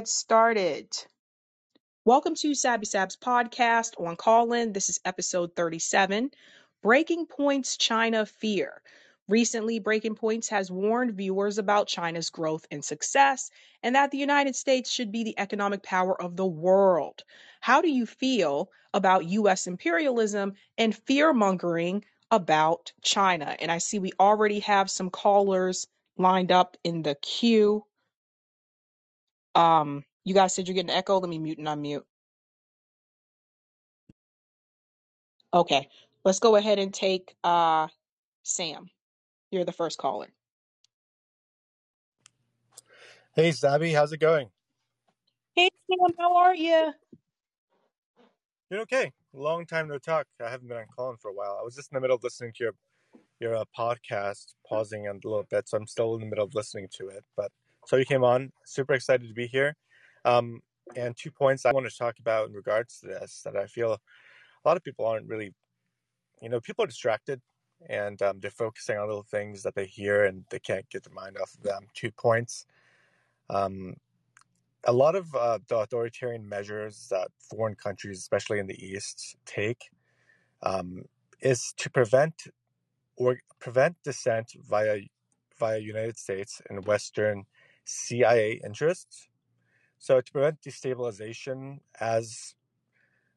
get started. Welcome to Sabby Sab's podcast on Callin. This is episode 37 Breaking Points China Fear. Recently, Breaking Points has warned viewers about China's growth and success and that the United States should be the economic power of the world. How do you feel about U.S. imperialism and fear mongering about China? And I see we already have some callers lined up in the queue. Um, you guys said you're getting echo. Let me mute and unmute. Okay, let's go ahead and take uh Sam. You're the first caller. Hey, Sabby, how's it going? Hey Sam, how are you? You're okay. Long time no talk. I haven't been on Callin for a while. I was just in the middle of listening to your your uh, podcast, pausing a little bit, so I'm still in the middle of listening to it. But so you came on. Super excited to be here. Um, and two points I want to talk about in regards to this that I feel a lot of people aren't really, you know, people are distracted and um, they're focusing on little things that they hear and they can't get their mind off of them. Two points. Um, a lot of uh, the authoritarian measures that foreign countries, especially in the East, take um, is to prevent or prevent dissent via via United States and Western CIA interests. So to prevent destabilization as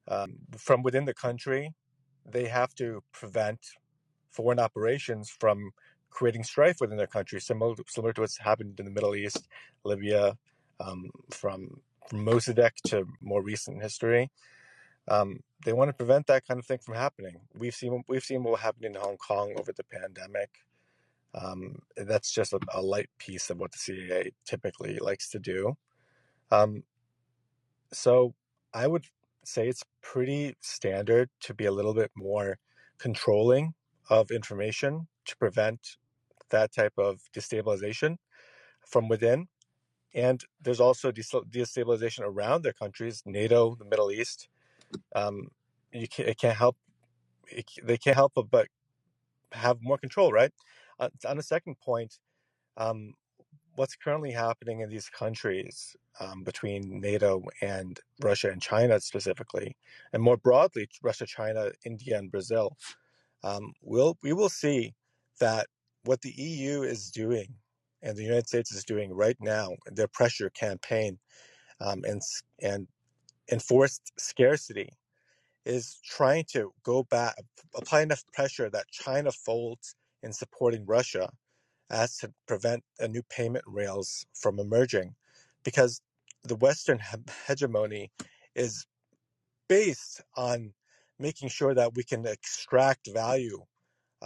um, from within the country, they have to prevent foreign operations from creating strife within their country, similar similar to what's happened in the Middle East, Libya, um, from from Mossadegh to more recent history. Um, they want to prevent that kind of thing from happening. We've seen we've seen what happened in Hong Kong over the pandemic. Um, that's just a, a light piece of what the CIA typically likes to do. Um, so I would say it's pretty standard to be a little bit more controlling of information to prevent that type of destabilization from within. And there's also destabilization around their countries, NATO, the Middle East. Um, you can't, it can't help. It, they can't help but have more control, right? Uh, on the second point, um, what's currently happening in these countries um, between NATO and Russia and China specifically, and more broadly, Russia, China, India, and Brazil, um, we'll, we will see that what the EU is doing and the United States is doing right now, their pressure campaign um, and and enforced scarcity, is trying to go back, apply enough pressure that China folds in supporting Russia as to prevent a new payment rails from emerging, because the Western hegemony is based on making sure that we can extract value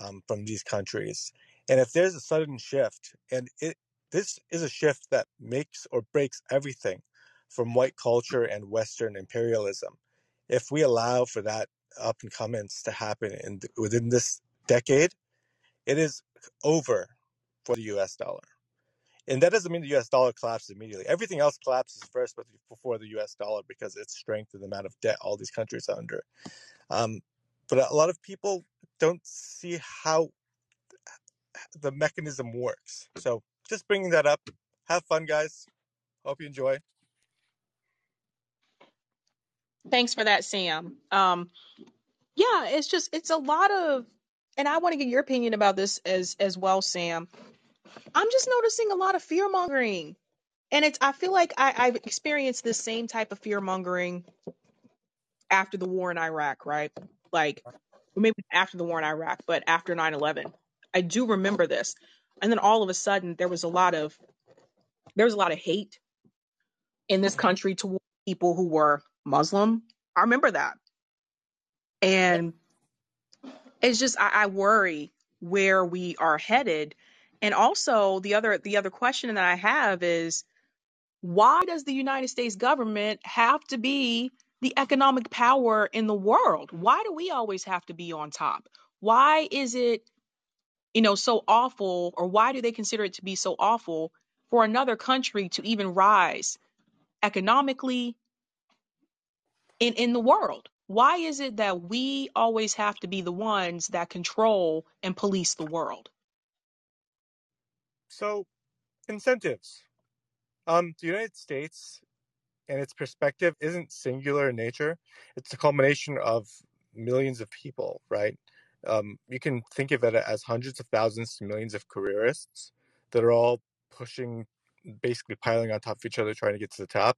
um, from these countries. And if there's a sudden shift, and it this is a shift that makes or breaks everything from white culture and Western imperialism. If we allow for that up and comings to happen in within this decade, it is over for the U.S. dollar. And that doesn't mean the U.S. dollar collapses immediately. Everything else collapses first before the U.S. dollar because its strength and the amount of debt all these countries are under. Um, but a lot of people don't see how the mechanism works. So just bringing that up. Have fun, guys. Hope you enjoy. Thanks for that, Sam. Um, yeah, it's just it's a lot of, and I want to get your opinion about this as as well, Sam. I'm just noticing a lot of fear mongering, and it's I feel like I, I've experienced this same type of fear mongering after the war in Iraq, right? Like maybe after the war in Iraq, but after 9/11. I do remember this. And then all of a sudden there was a lot of there was a lot of hate in this country toward people who were Muslim. I remember that. And it's just I, I worry where we are headed. And also the other the other question that I have is why does the United States government have to be the economic power in the world? Why do we always have to be on top? Why is it, you know, so awful or why do they consider it to be so awful for another country to even rise economically in in the world? Why is it that we always have to be the ones that control and police the world? So, incentives. Um, the United States and its perspective isn't singular in nature. It's a culmination of millions of people, right? Um, you can think of it as hundreds of thousands to millions of careerists that are all pushing, basically piling on top of each other, trying to get to the top,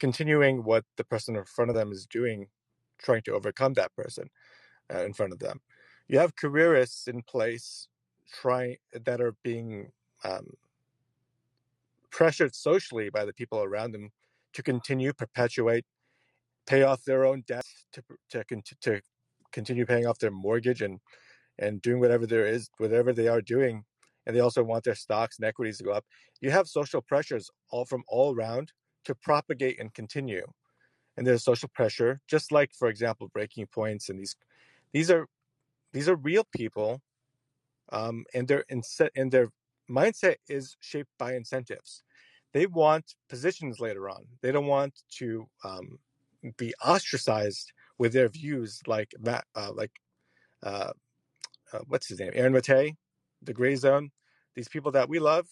continuing what the person in front of them is doing, trying to overcome that person uh, in front of them. You have careerists in place trying that are being um, pressured socially by the people around them to continue perpetuate pay off their own debts to to, to continue paying off their mortgage and and doing whatever there is whatever they are doing and they also want their stocks and equities to go up you have social pressures all from all around to propagate and continue and there's social pressure just like for example breaking points and these these are these are real people um, and their and their mindset is shaped by incentives. They want positions later on. They don't want to um, be ostracized with their views, like Matt, uh, like uh, uh, what's his name, Aaron Mate, the Gray Zone. These people that we love,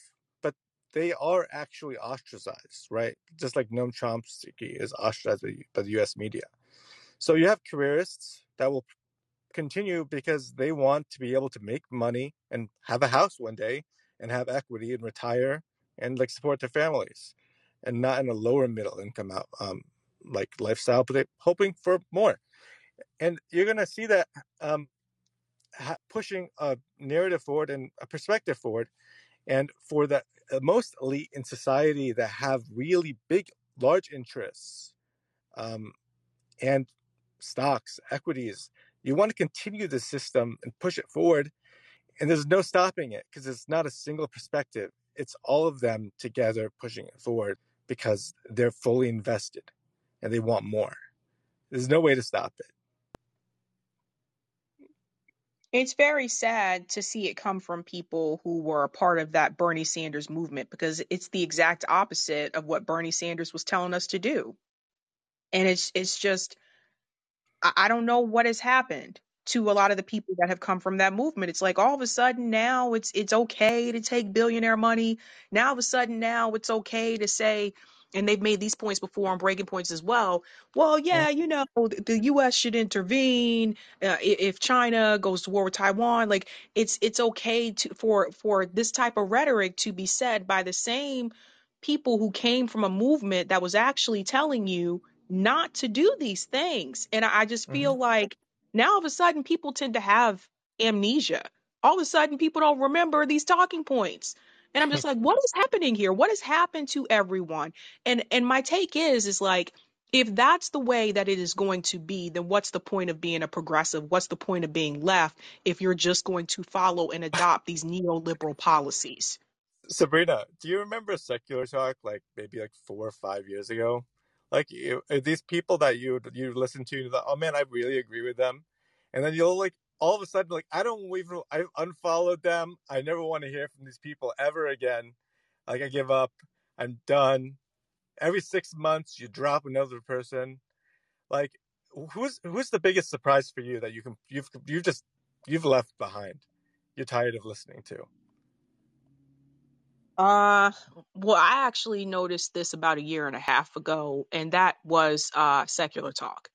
they are actually ostracized, right? Just like Noam Chomsky is ostracized by the U.S. media. So you have careerists that will continue because they want to be able to make money and have a house one day and have equity and retire and like support their families and not in a lower middle income out, um, like lifestyle, but they're hoping for more. And you're going to see that um, pushing a narrative forward and a perspective forward. And for the uh, most elite in society that have really big, large interests um, and stocks, equities, you want to continue the system and push it forward. And there's no stopping it because it's not a single perspective. It's all of them together pushing it forward because they're fully invested and they want more. There's no way to stop it. It's very sad to see it come from people who were a part of that Bernie Sanders movement because it's the exact opposite of what Bernie Sanders was telling us to do. And it's it's just I, don't know what has happened to a lot of the people that have come from that movement. It's like all of a sudden now it's it's okay to take billionaire money. Now all of a sudden now it's okay to say and they've made these points before on breaking points as well. Well, yeah, you know, the U.S. should intervene uh, i- if China goes to war with Taiwan. Like it's it's okay to for for this type of rhetoric to be said by the same people who came from a movement that was actually telling you not to do these things. And I, I just Mm-hmm. feel like now all of a sudden people tend to have amnesia. All of a sudden people don't remember these talking points. And I'm just like, what is happening here? What has happened to everyone? And and my take is is like if that's the way that it is going to be, then what's the point of being a progressive? What's the point of being left if you're just going to follow and adopt these neoliberal policies? Sabrina, do you remember secular talk like maybe like four or five years ago? Like you, these people that you you listen to, that oh man, I really agree with them, and then you'll like all of a sudden like I don't even I unfollowed them. I never want to hear from these people ever again. Like I give up. I'm done. Every six months you drop another person. Like who's who's the biggest surprise for you that you can you've you've just you've left behind? You're tired of listening to. Uh, well, I actually noticed this about a year and a half ago, and that was uh secular talk.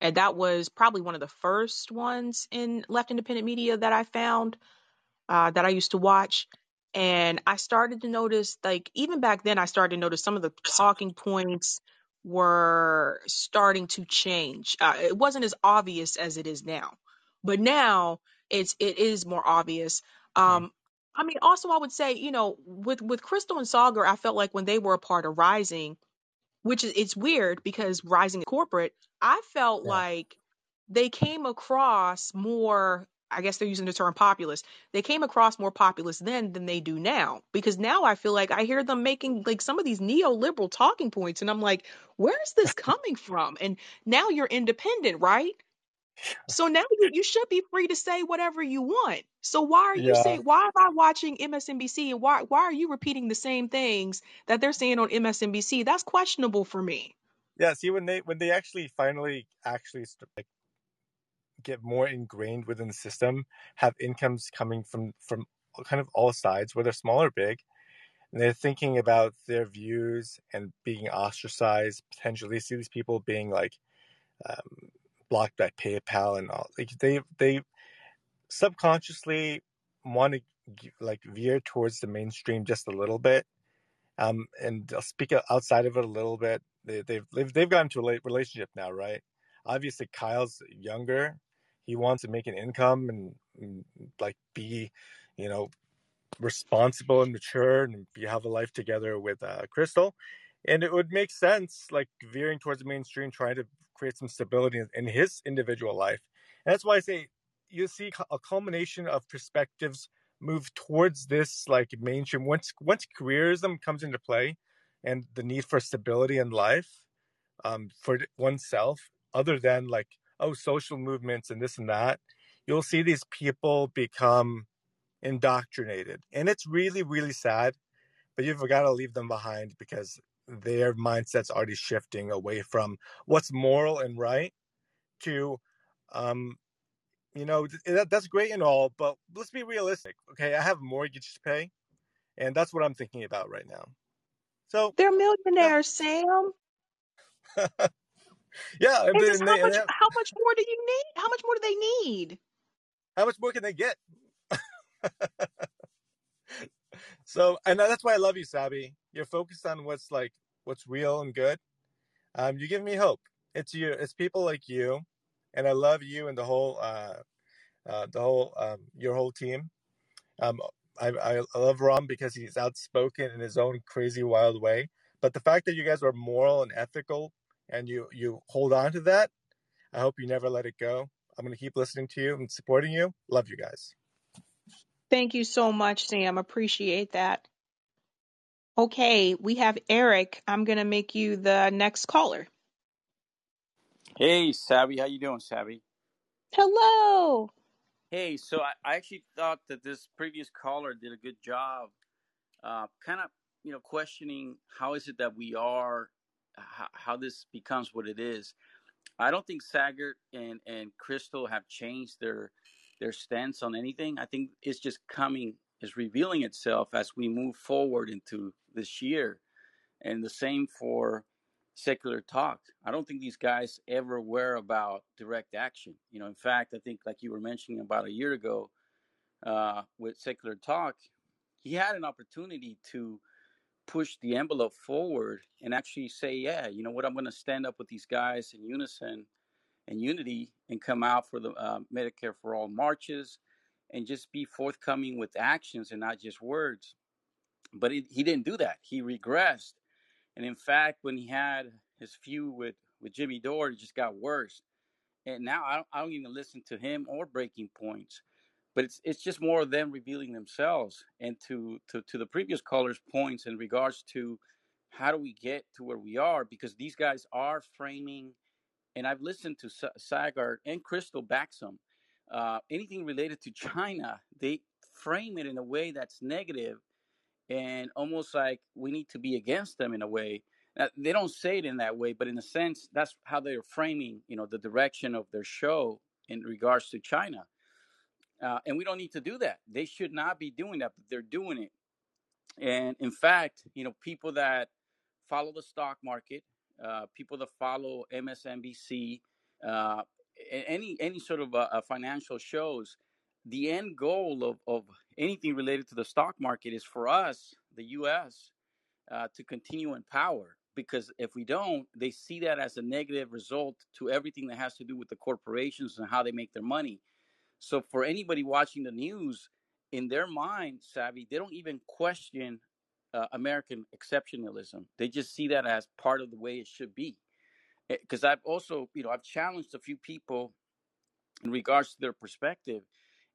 And that was probably one of the first ones in left independent media that I found uh, that I used to watch. And I started to notice, like, even back then, I started to notice some of the talking points were starting to change. Uh, it wasn't as obvious as it is now, but now it's it is more obvious. Um, I mean, also, I would say, you know, with with Krystal and Sagar, I felt like when they were a part of Rising, which is it's weird because rising is corporate i felt Yeah. like they came across more i guess they're using the term populist they came across more populist then than they do now. Because now i feel like i hear them making like some of these neoliberal talking points and i'm like where is this coming from? And now you're independent right so now you, you should be free to say whatever you want. So why are you Yeah. saying why am I watching MSNBC and why why are you repeating the same things that they're saying on MSNBC? That's questionable for me. Yeah, see when they when they actually finally actually st- like get more ingrained within the system, have incomes coming from from kind of all sides, whether small or big, and they're thinking about their views and being ostracized. Potentially, see these people being like um, blocked by PayPal and all. Like they they subconsciously want to like veer towards the mainstream just a little bit. Um, and I'll speak outside of it a little bit. They, they've they've they've gotten to a relationship now, right? Obviously, Kyle's younger. He wants to make an income and, and like be, you know, responsible and mature and be, have a life together with uh, Krystal. And it would make sense, like veering towards the mainstream, trying to create some stability in, his individual life. And that's why I say you see a culmination of perspectives move towards this like mainstream once once careerism comes into play and the need for stability in life um, for oneself other than like oh social movements and this and that you'll see these people become indoctrinated and it's really really sad but you've got to leave them behind because their mindset's already shifting away from what's moral and right to um, you know that, that's great and all but let's be realistic okay i have a mortgage to pay and that's what i'm thinking about right now so They're millionaires, Sam. yeah And and they, and much have, how much more do you need? How much more do they need? how much more can they get so and that's why i love you Sabby you're focused on what's like what's real and good um you give me hope it's you it's people like you and i love you and the whole uh uh the whole um your whole team um I, I love Rom because he's outspoken in his own crazy wild way. But the fact that you guys are moral and ethical and you you hold on to that, I hope you never let it go. I'm gonna keep listening to you and supporting you. Love you guys. Thank you so much, Sam. Appreciate that. Okay, we have Eric. I'm gonna make you the next caller. Hey, Sabby, how you doing, Sabby? Hello. Hey, so I, I actually thought that this previous caller did a good job, uh, kind of, you know, questioning how is it that we are, how, how this becomes what it is. I don't think Saagar and and Krystal have changed their their stance on anything. I think it's just coming, is revealing itself as we move forward into this year, and the same for secular talk. I don't think these guys ever were about direct action. You know, in fact, I think like you were mentioning about a year ago uh, with secular talk, he had an opportunity to push the envelope forward and actually say, yeah, you know what, I'm going to stand up with these guys in unison and unity and come out for the uh, Medicare for all marches and just be forthcoming with actions and not just words. But it, he didn't do that. He regressed and in fact, when he had his feud with, with Jimmy Dore, it just got worse. And now I don't, I don't even listen to him or Breaking Points. But it's it's just more of them revealing themselves. And to, to, to the previous caller's points in regards to how do we get to where we are, because these guys are framing, and I've listened to Saagar and Krystal Baxum, uh, anything related to China, they frame it in a way that's negative and almost like we need to be against them in a way. Now, they don't say it in that way, but in a sense, that's how they're framing, you know, the direction of their show in regards to China. Uh, and we don't need to do that. They should not be doing that, but they're doing it. And in fact, you know, people that follow the stock market, uh, people that follow MSNBC, uh, any any sort of uh, financial shows, the end goal of, of anything related to the stock market is for us, the U.S., uh, to continue in power. Because if we don't, they see that as a negative result to everything that has to do with the corporations and how they make their money. So for anybody watching the news, in their mind, Sabby, they don't even question uh, American exceptionalism. They just see that as part of the way it should be. Because eh, I've also, you know, I've challenged a few people in regards to their perspective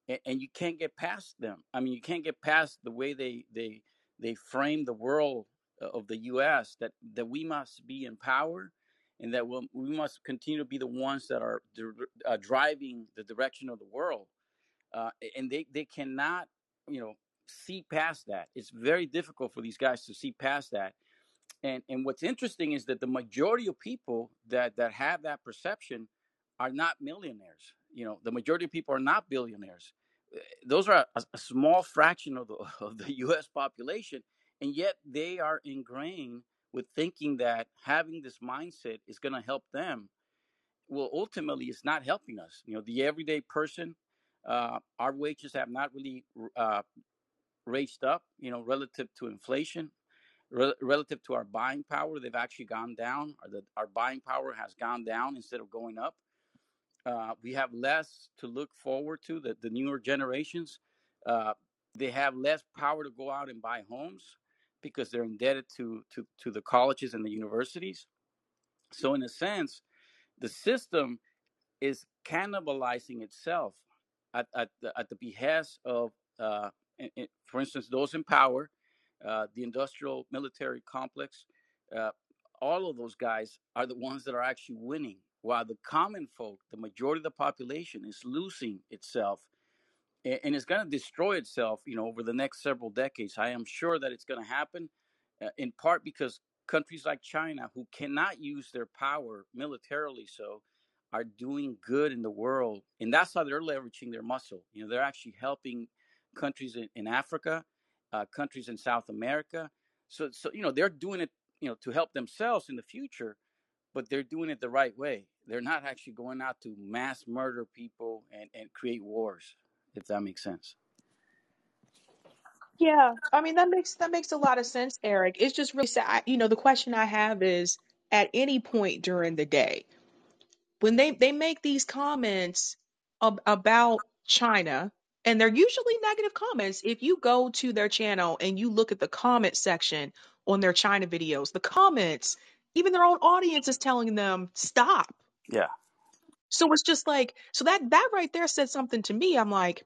and, and you can't get past them. I mean, you can't get past the way they they they frame the world uh, of the U.S. that that we must be in power, and that we'll, we must continue to be the ones that are uh, driving the direction of the world. Uh, and they they cannot, you know, see past that. It's very difficult for these guys to see past that. And and what's interesting is that the majority of people that that have that perception are not millionaires. You know, the majority of people are not billionaires those are a, a, small fraction of the of the U.S. population, and yet they are ingrained with thinking that having this mindset is going to help them well ultimately it's not helping us you know the everyday person uh, our wages have not really uh, raised up you know relative to inflation Re- relative to our buying power they've actually gone down or the, our buying power has gone down instead of going up. Uh, we have less to look forward to the, the newer generations. Uh, they have less power to go out and buy homes because they're indebted to, to, to the colleges and the universities. So in a sense the system is cannibalizing itself at, at, the, at the behest of, uh, for instance, those in power, uh, the industrial military complex. Uh, all of those guys are the ones that are actually winning, while the common folk, the majority of the population, is losing itself a- and it's going to destroy itself you know over the next several decades i am sure that it's going to happen uh, in part because countries like china who cannot use their power militarily so are doing good in the world and that's how they're leveraging their muscle you know they're actually helping countries in, in africa uh, countries in south america so so you know they're doing it you know to help themselves in the future but they're doing it the right way. They're not actually going out to mass murder people and, and create wars, if that makes sense. Yeah, I mean that makes that makes a lot of sense, Eric. It's just really sad. You know, the question I have is at any point during the day when they they make these comments ab- about China, and they're usually negative comments. If you go to their channel and you look at the comment section on their China videos, the comments, even their own audience is telling them stop. Yeah. So it's just like so that that right there said something to me. I'm like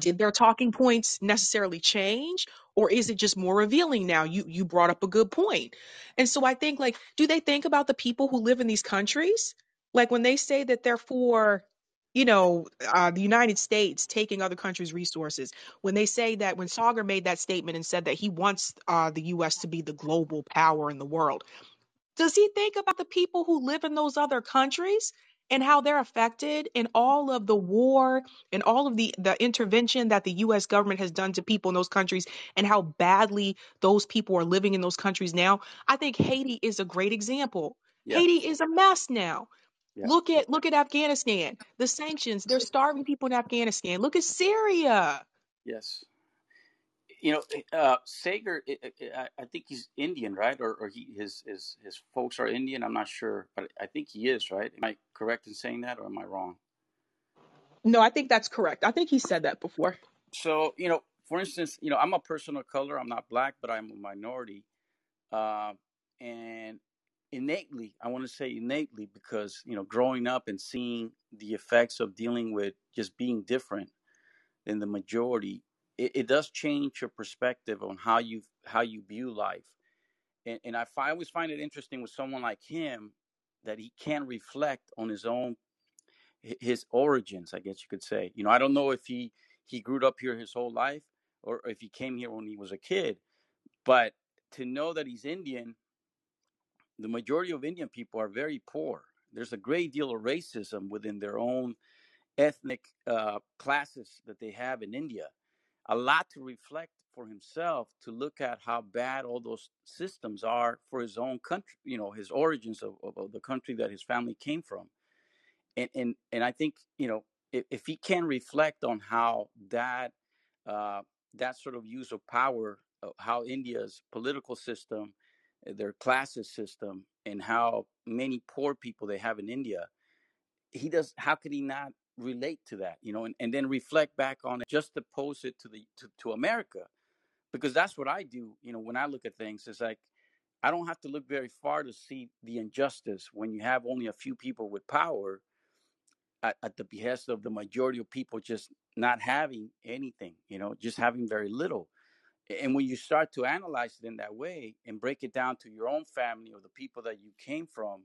did their talking points necessarily change or is it just more revealing now you you brought up a good point and so i think like do they think about the people who live in these countries like when they say that they're for you know uh, the united states taking other countries resources when they say that when Saagar made that statement and said that he wants uh, the us to be the global power in the world does he think about the people who live in those other countries and how they're affected in all of the war and all of the, the intervention that the US government has done to people in those countries and how badly those people are living in those countries now? I think Haiti is a great example. Yeah. Haiti is a mess now. Yeah. Look at look at Afghanistan. The sanctions, they're starving people in Afghanistan. Look at Syria. Yes. You know, uh, Saagar, I, I I think he's Indian, right? Or, or he his, his his folks are Indian. I'm not sure, but I think he is, right? Am I correct in saying that, or am I wrong? No, I think that's correct. I think he said that before. So, you know, for instance, you know, I'm a person of color. I'm not black, but I'm a minority. Uh, and innately, I want to say innately because, you know, growing up and seeing the effects of dealing with just being different than the majority, it, it does change your perspective on how you how you view life. And, and I, I always find it interesting with someone like him that he can reflect on his own his origins, I guess you could say. You know, I don't know if he he grew up here his whole life or if he came here when he was a kid, but to know that he's Indian, the majority of Indian people are very poor. There's a great deal of racism within their own ethnic uh, classes that they have in India. A lot to reflect for himself to look at how bad all those systems are for his own country, you know, his origins of, of, of the country that his family came from and and and I think you know if, if he can reflect on how that uh, that sort of use of power, uh, how India's political system, their classes system, and how many poor people they have in India, he does. How could he not relate to that? You know, and, and then reflect back on it, just to pose it to the to, to America, because that's what I do. You know, when I look at things, it's like. I don't have to look very far to see the injustice when you have only a few people with power at, at the behest of the majority of people just not having anything, you know, just having very little. And when you start to analyze it in that way and break it down to your own family or the people that you came from,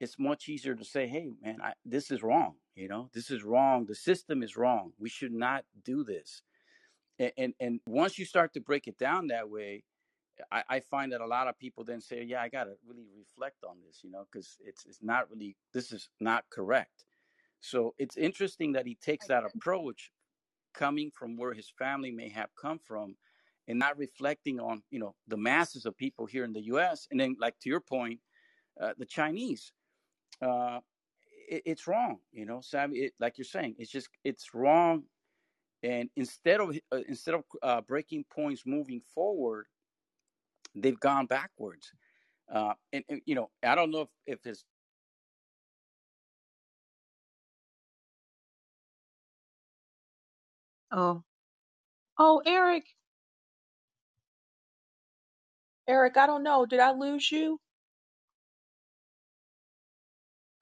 it's much easier to say, hey, man, I, this is wrong. You know, this is wrong. The system is wrong. We should not do this. And, and, and once you start to break it down that way, I, I find that a lot of people then say, yeah, I got to really reflect on this, you know, because it's, it's not really, this is not correct so it's interesting that he takes that approach coming from where his family may have come from and not reflecting on you know the masses of people here in the U.S. And then, like to your point, uh, the Chinese, uh, it, it's wrong. You know, Sam, it, like you're saying, it's just it's wrong. And instead of uh, instead of uh, breaking points moving forward, they've gone backwards. Uh, and, and you know, I don't know if, if it's Oh, oh, Eric, Eric, I don't know. Did I lose you?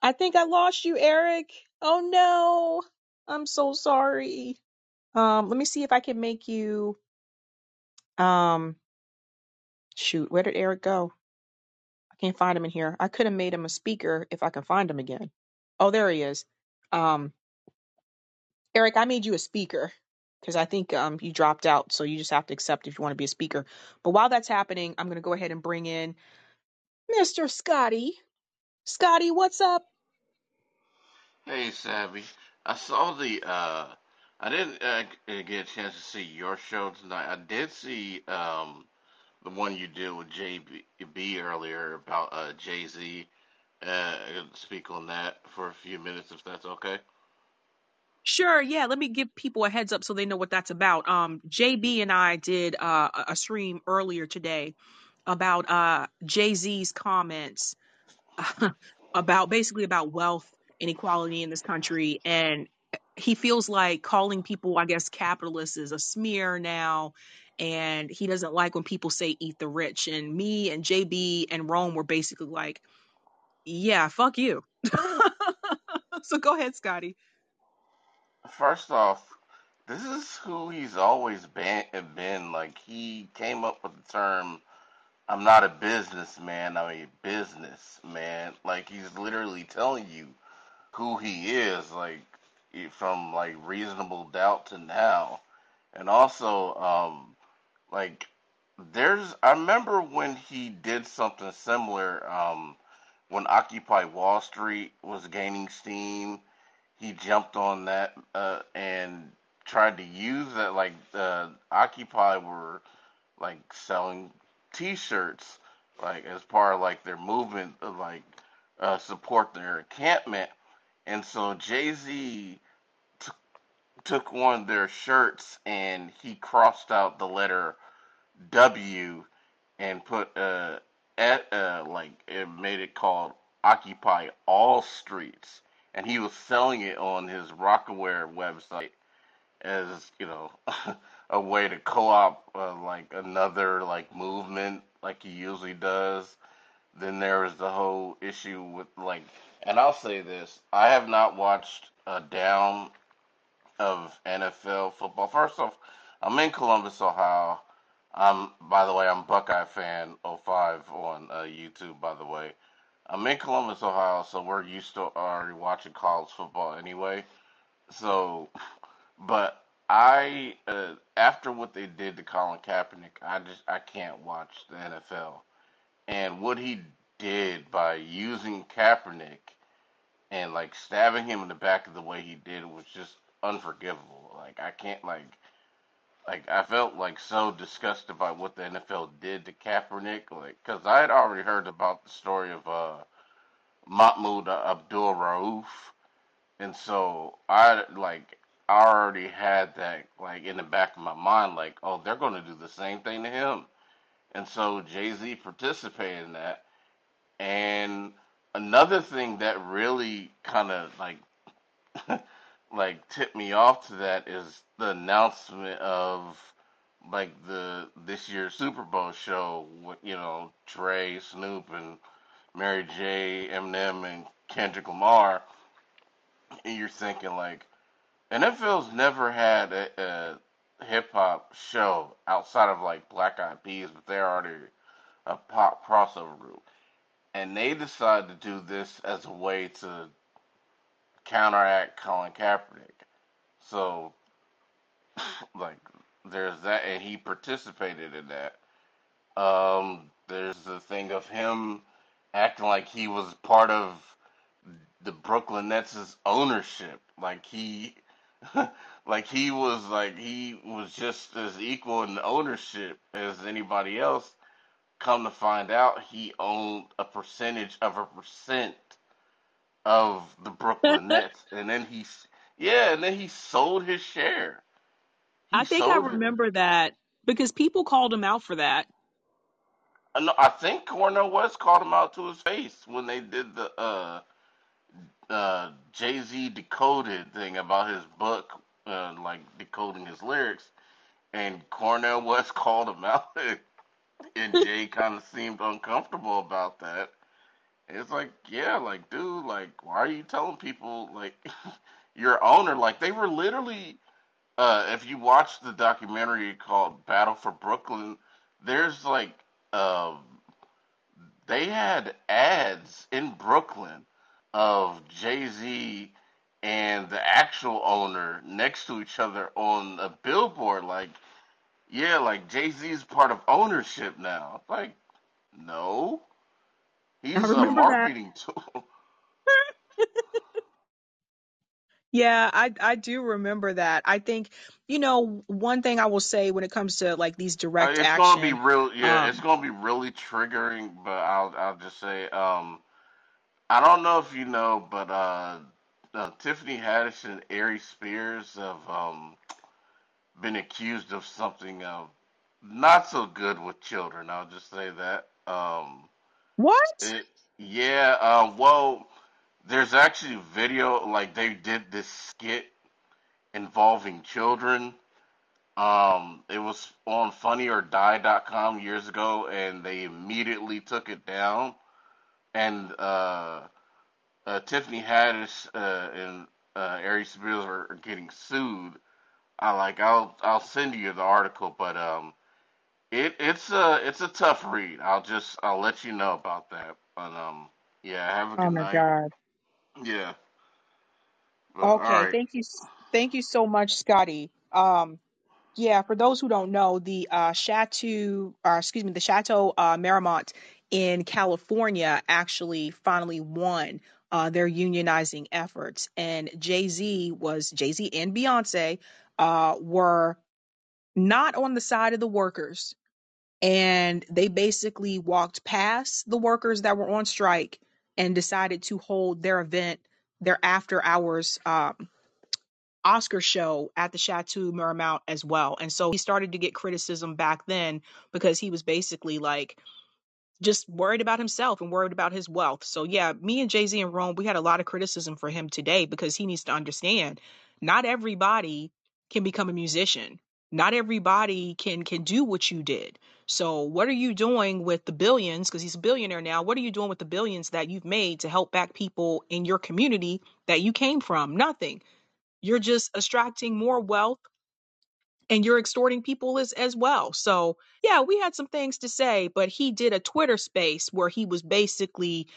I think I lost you, Eric. Oh no. I'm so sorry. Um, let me see if I can make you um shoot, where did Eric go? I can't find him in here. I could have made him a speaker if I can find him again. Oh, there he is. Um, Eric, I made you a speaker because I think um you dropped out, so you just have to accept if you want to be a speaker. But while that's happening, I'm gonna go ahead and bring in Mr. Scotty. Scotty, what's up? Hey, Sabby. I saw the. uh I didn't uh, get a chance to see your show tonight. I did see um the one you did with JB earlier about uh Jay Z. Uh, speak on that for a few minutes, if that's okay. Sure, yeah. Let me give people a heads up so they know what that's about. Um, JB and I did uh, a stream earlier today about uh, Jay Z's comments about basically about wealth inequality in this country, and he feels like calling people, I guess, capitalists is a smear now, and he doesn't like when people say "eat the rich." And me and JB and Rome were basically like, "Yeah, fuck you." so go ahead, Scotty. First off, this is who he's always been. Been like he came up with the term I'm not a businessman, I'm a businessman. Like he's literally telling you who he is, like from like reasonable doubt to now. And also, um, like there's I remember when he did something similar, um, when Occupy Wall Street was gaining steam, he jumped on that uh, and tried to use that like uh, Occupy were like selling T-shirts, like as part of like their movement, of, like uh, support their encampment. And so Jay Z t- took one of their shirts and he crossed out the letter W and put uh at uh like it made it called Occupy All Streets, and he was selling it on his Rocawear website as you know a way to co-op uh, like another like movement like he usually does. Then there was the whole issue with like, and I'll say this: I have not watched a down of NFL football. First off, I'm in Columbus, Ohio. I'm by the way, I'm Buckeye fan '05 on uh, YouTube. By the way, I'm in Columbus, Ohio, so we're used to already watching college football anyway. So but I, uh, after what they did to Colin Kaepernick, I just I can't watch the NFL. And what he did by using Kaepernick and like stabbing him in the back of the way he did was just unforgivable. Like I can't like like I felt like so disgusted by what the NFL did to Kaepernick. Like because I had already heard about the story of uh, Mahmoud Abdul Rauf and so I like I already had that like in the back of my mind, like, oh, they're going to do the same thing to him. And so Jay Z participated in that. And another thing that really kind of like like tipped me off to that is the announcement of like the this year's Super Bowl show you know Dre, Snoop, and Mary J, Eminem, and Kendrick Lamar. And you're thinking like NFL's never had a, a hip hop show outside of like Black Eyed Peas, but they're already a pop crossover group. And they decided to do this as a way to counteract Colin Kaepernick. So, like, there's that, and he participated in that. Um, there's the thing of him acting like he was part of the Brooklyn Nets' ownership. Like he, like he was like he was just as equal in ownership as anybody else. Come to find out, he owned a percentage of a percent of the Brooklyn Nets, and then he, yeah, and then he sold his share. He I think I sold it. remember that because people called him out for that. I know. I think Cornel West called him out to his face when they did the uh, uh, Jay Z decoded thing about his book, uh, like decoding his lyrics, and Cornel West called him out, and Jay kind of seemed uncomfortable about that. It's like, yeah, like, dude, like, why are you telling people like your owner? Like, they were literally. Uh, if you watch the documentary called Battle for Brooklyn, there's like um, they had ads in Brooklyn of Jay Z and the actual owner next to each other on a billboard. Like, yeah, like Jay Z is part of ownership now. Like, no, he's I a remember that. marketing tool. Yeah, I I do remember that. I think, you know, one thing I will say when it comes to like these Uh, direct it's gonna be real, yeah, it's um, gonna be really triggering. But I'll I'll just say, um, I don't know if you know, but uh, uh Tiffany Haddish and Ari Spears have um been accused of something uh, not so good with children. I'll just say that. Um, what? it, yeah. Uh, well, there's actually a video like they did this skit involving children. Um, it was on FunnyOrDie.com years ago, and they immediately took it down. And uh, uh, Tiffany Haddish uh, and uh, Ari Spears are, are getting sued. I like I'll I'll send you the article, but um, It it's a it's a tough read. I'll just I'll let you know about that. But um yeah, have a good night. Oh my night. God. Yeah. But Okay, right. thank you, thank you so much, Scotty. Um, Yeah, for those who don't know, the uh, Chateau, uh, excuse me, the Chateau uh, in California actually finally won uh, their unionizing efforts, and Jay Z was Jay Z and Beyonce uh, were not on the side of the workers, and they basically walked past the workers that were on strike and decided to hold their event, their after hours. Um, Oscar show at the Chateau Marmont as well. And so he started to get criticism back then because he was basically like just worried about himself and worried about his wealth. So yeah, me and JB and Rome, we had a lot of criticism for him today because he needs to understand not everybody can become a musician. Not everybody can can do what you did. So what are you doing with the billions because he's a billionaire now. What are you doing with the billions that you've made to help back people in your community that you came from? Nothing you're just extracting more wealth and you're extorting people as as well. So, yeah, we had some things to say, but he did a Twitter space where he was basically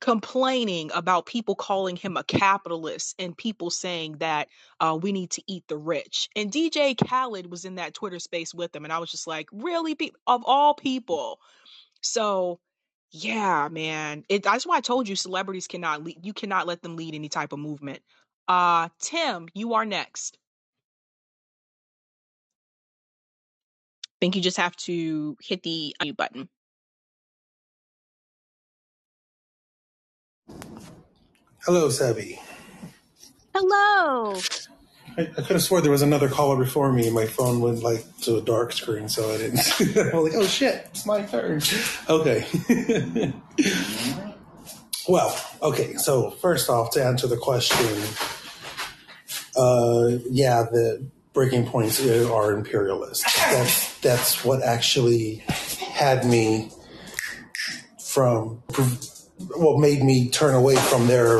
complaining about people calling him a capitalist and people saying that uh, we need to eat the rich. And DJ Khaled was in that Twitter space with him, and I was just like, really, Pe- of all people. So, yeah, man, it, that's why I told you celebrities cannot lead. You cannot let them lead any type of movement. Uh, Tim, you are next. I think you just have to hit the button. Hello, Sabby. Hello. I, I could have swore there was another caller before me. My phone went like to a dark screen, so I didn't. I was like, "Oh shit, it's my turn." Okay. well, okay. So first off, to answer the question, uh, yeah, the breaking points are imperialist. That's that's what actually had me from what made me turn away from their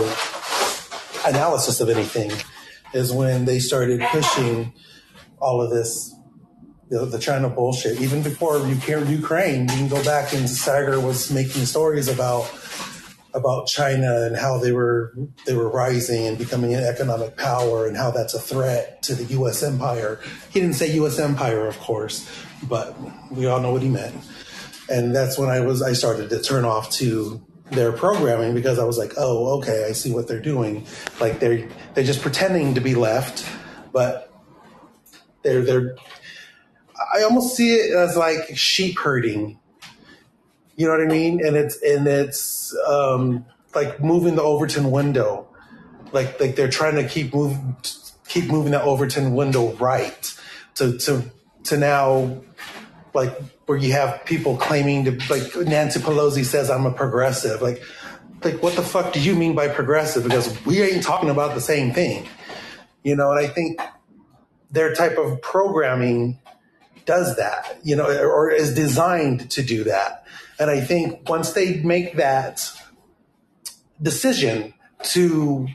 analysis of anything is when they started pushing all of this, the, the China bullshit. Even before Ukraine, you can go back and Saagar was making stories about about China and how they were they were rising and becoming an economic power and how that's a threat to the U.S. empire. He didn't say U.S. empire, of course, but we all know what he meant. And that's when I was I started to turn off to their programming because I was like, oh, okay, I see what they're doing. Like they're they're just pretending to be left, but They're they're I almost see it as like sheep herding. You know what I mean? And it's and it's um, like moving the Overton window. Like like they're trying to keep move keep moving the Overton window right to to to now like where you have people claiming to like Nancy Pelosi says I'm a progressive. Like like what the fuck do you mean by progressive? Because we ain't talking about the same thing. You know, and I think their type of programming does that, you know, or is designed to do that. And I think once they make that decision to,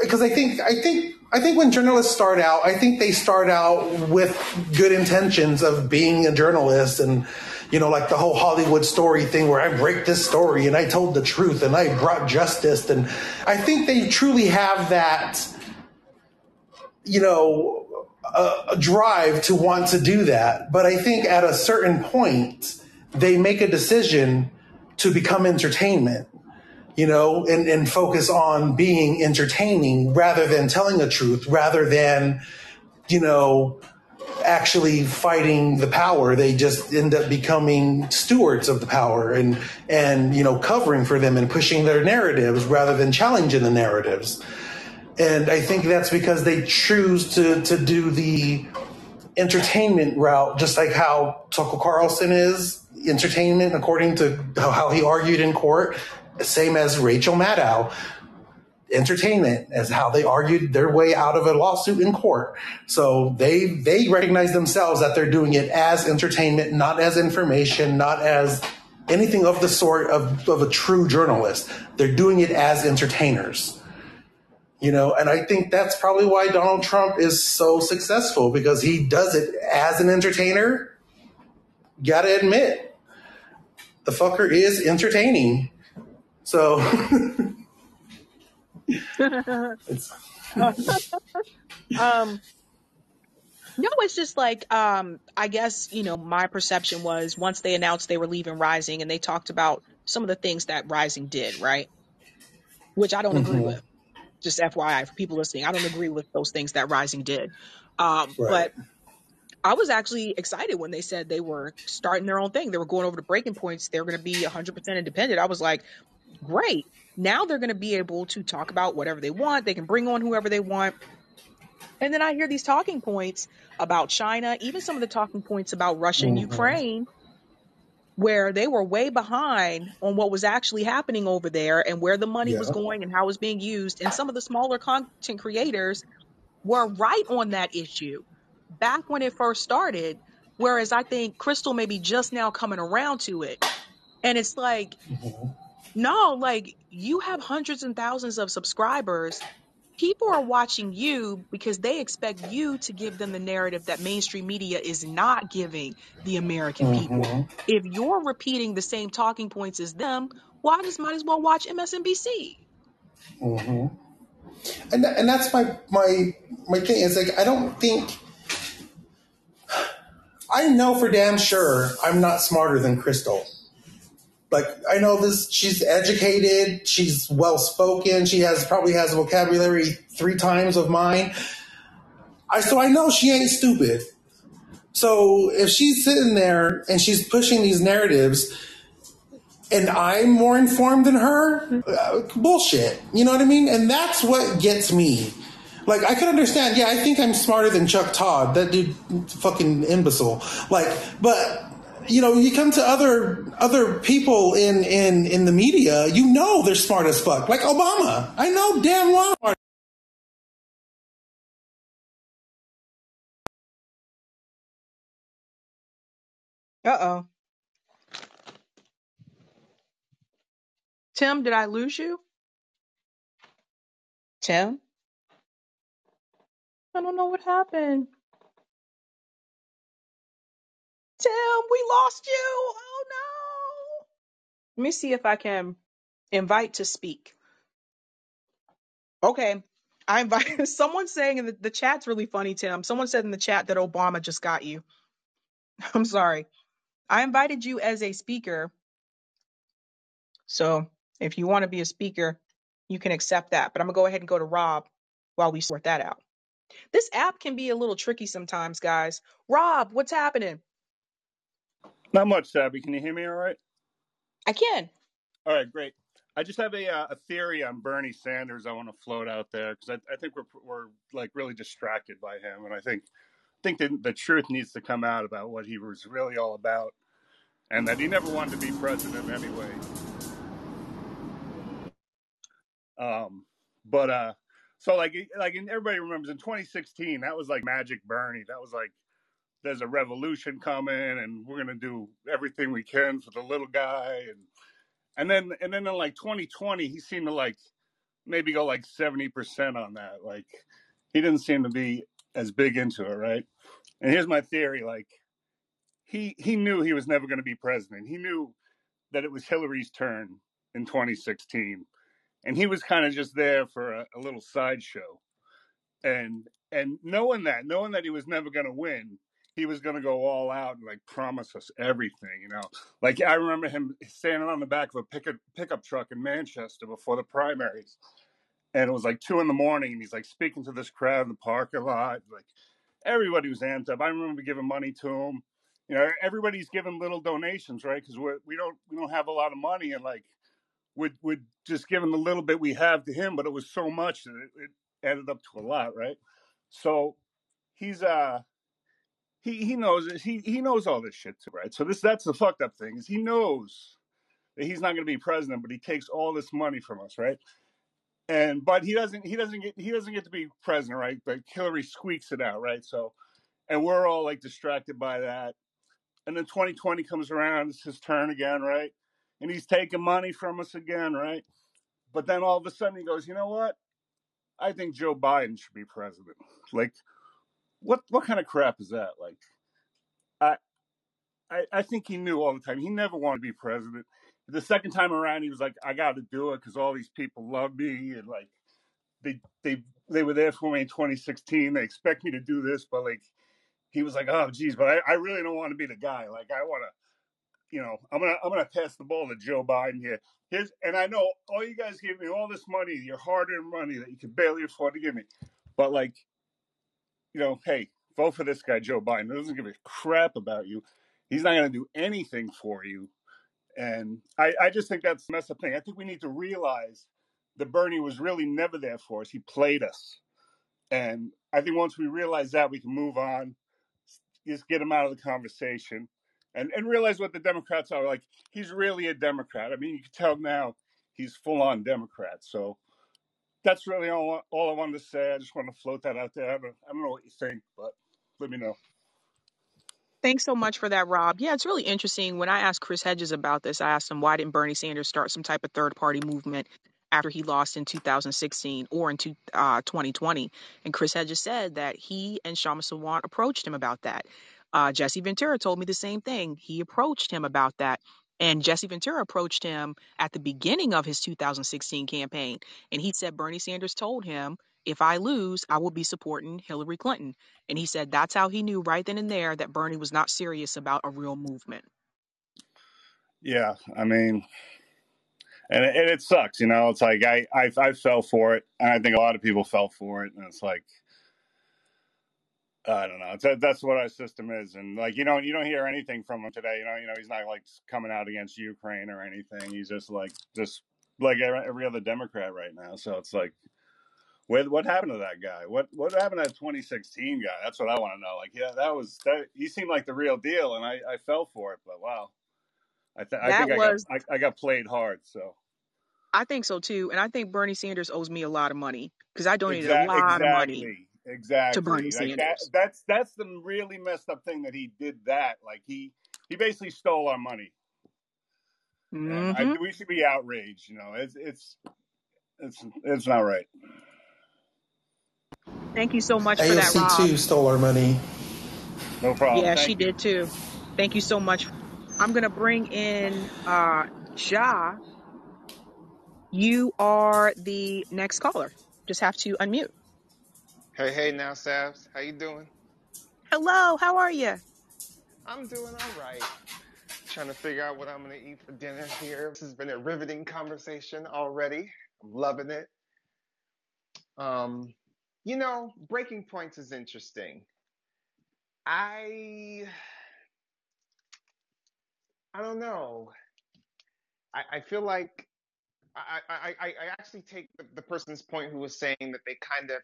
because I think, I think, I think when journalists start out, I think they start out with good intentions of being a journalist and, you know, like the whole Hollywood story thing where I break this story and I told the truth and I brought justice. And I think they truly have that you know, a, a drive to want to do that. But I think at a certain point, they make a decision to become entertainment, you know, and, and focus on being entertaining rather than telling the truth, rather than, you know, actually fighting the power. They just end up becoming stewards of the power and, and, you know, covering for them and pushing their narratives rather than challenging the narratives. And I think that's because they choose to, to do the entertainment route, just like how Tucker Carlson is entertainment, according to how he argued in court, same as Rachel Maddow, entertainment, as how they argued their way out of a lawsuit in court. So they they recognize themselves that they're doing it as entertainment, not as information, not as anything of the sort of, of a true journalist. They're doing it as entertainers you know and i think that's probably why donald trump is so successful because he does it as an entertainer gotta admit the fucker is entertaining so it's um, no, it's just like um, I guess you know my perception was once they announced they were leaving Rising and they talked about some of the things that Rising did, right? Which I don't agree mhm, with. Just FYI for people listening, I don't agree with those things that Rising did. Um, right but I was actually excited when they said they were starting their own thing. They were going over to breaking points. They were going to be 100% independent. I was like, great. Now they're going to be able to talk about whatever they want. They can bring on whoever they want. And then I hear these talking points about China, even some of the talking points about Russia and hmm Ukraine, where they were way behind on what was actually happening over there and where the money was going and how it was being used. And some of the smaller content creators were right on that issue back when it first started. Whereas I think Krystal may be just now coming around to it. And it's like, hmm no, like you have hundreds and thousands of subscribers. People are watching you because they expect you to give them the narrative that mainstream media is not giving the American people. hmm If you're repeating the same talking points as them, why just might as well watch MSNBC? hmm and, and that's my my my thing is like i don't think i know for damn sure i'm not smarter than krystal like I know this she's educated, she's well spoken, she has probably has a vocabulary three times of mine. I so I know she ain't stupid. So if she's sitting there and she's pushing these narratives and I'm more informed than her, uh, bullshit. You know what I mean? And that's what gets me. Like I can understand, yeah, I think I'm smarter than Chuck Todd. That dude fucking imbecile. Like, but you know, you come to other other people in in in the media, you know they're smart as fuck. Like Obama. I know damn well. Uh oh. Tim, did I lose you? Tim? I don't know what happened. Tim, we lost you. Oh no. Let me see if I can invite to speak. Okay. I invite someone saying in the, the chat's really funny, Tim. Someone said in the chat that Obama just got you. I'm sorry. I invited you as a speaker. So if you want to be a speaker, you can accept that. But I'm gonna go ahead and go to Rob while we sort that out. This app can be a little tricky sometimes, guys. Rob, what's happening? Not much, Sabby. Can you hear me all right? I can. All right, great. I just have a, uh, a theory on Bernie Sanders I want to float out there because I, I think we're, we're like really distracted by him. And I think, I think the, the truth needs to come out about what he was really all about and that he never wanted to be president anyway. Um, but uh, so like like everybody remembers in 2016 that was like Magic Bernie. That was like there's a revolution coming and we're gonna do everything we can for the little guy and and then and then in like 2020 he seemed to like maybe go like 70% on that. Like he didn't seem to be as big into it, right? And here's my theory: like he he knew he was never going to be president. He knew that it was Hillary's turn in 2016 and he was kind of just there for a, a little sideshow and and knowing that knowing that he was never going to win he was going to go all out and like promise us everything you know? Like i remember him standing on the back of a pickup pickup truck in manchester before the primaries and it was like two in the morning and he's like speaking to this crowd in the parking lot like everybody was amped up. I remember giving money to him you know everybody's giving little donations right? Because we we don't we don't have a lot of money and like would would just give him a little bit we have to him, but it was so much that it, it added up to a lot, right? So he's uh he he knows. He he knows all this shit too, right? So this that's the fucked up thing is he knows that he's not going to be president, but he takes all this money from us, right? And but he doesn't he doesn't get he doesn't get to be president, right? But Hillary squeaks it out, right? So and we're all like distracted by that. And then 2020 comes around, it's his turn again, right? and he's taking money from us again, right? But then all of a sudden he goes, you know what? I think Joe Biden should be president. Like, what what kind of crap is that? Like, I I, I think he knew all the time. He never wanted to be president. The second time around, he was like, I got to do it because all these people love me and like they they they were there for me in 2016. They expect me to do this, but like he was like, oh geez, but I, I really don't want to be the guy. Like I want to you know, I'm gonna I'm gonna pass the ball to Joe Biden here. Here's, and I know all you guys give me all this money, your hard-earned money that you can barely afford to give me, but like, you know, hey, vote for this guy, Joe Biden. He doesn't give a crap about you. He's not gonna do anything for you. And I, I just think that's the messed up thing. I think we need to realize that Bernie was really never there for us. He played us. And I think once we realize that, we can move on, just get him out of the conversation and and realize what the Democrats are like. He's really a Democrat. I mean, you can tell now he's full on Democrat. So that's really all all I wanted to say. I just want to float that out there. I don't, I don't know what you think, but let me know. Thanks so much for that, Rob. Yeah, it's really interesting. When I asked Chris Hedges about this, I asked him why didn't Bernie Sanders start some type of third party movement after he lost in 2016 or in two, uh, 2020? And Chris Hedges said that he and Kshama Sawant approached him about that. Uh, Jesse Ventura told me the same thing. He approached him about that. And Jesse Ventura approached him at the beginning of his 2016 campaign. And he said Bernie Sanders told him, if I lose, I will be supporting Hillary Clinton. And he said that's how he knew right then and there that Bernie was not serious about a real movement. Yeah, I mean, and it, and it sucks, you know. It's like I, I I fell for it, and I think a lot of people fell for it, and it's like I don't know. It's, that's what our system is, and like you know, you don't hear anything from him today. You know, you know, he's not like coming out against Ukraine or anything. He's just like just like every other Democrat right now. So it's like, what what happened to that guy? What what happened to that 2016 guy? That's what I want to know. Like, yeah, that was that. He seemed like the real deal, and I I fell for it. But wow, I, th- I think I got I, I got played hard. So I think so too, and I think Bernie Sanders owes me a lot of money because I donated a lot exactly. of money exactly to Bernie like Sanders. That, that's that's the really messed up thing that he did that. Like he he basically stole our money. Mm-hmm. I, we should be outraged. You know, it's it's it's it's not right. Thank you so much for that, Rob. too stole our money. No problem. Yeah, Thank she you. did too. Thank you so much. I'm gonna bring in uh Ja. You are the next caller. Just have to unmute. Hey, hey, now, Savs, how you doing? Hello, how are you? I'm doing all right. Trying to figure out what I'm gonna eat for dinner here. This has been a riveting conversation already. I'm loving it. Um, You know, breaking points is interesting. I I don't know. I, I feel like I, I, I I actually take the, the person's point who was saying that they kind of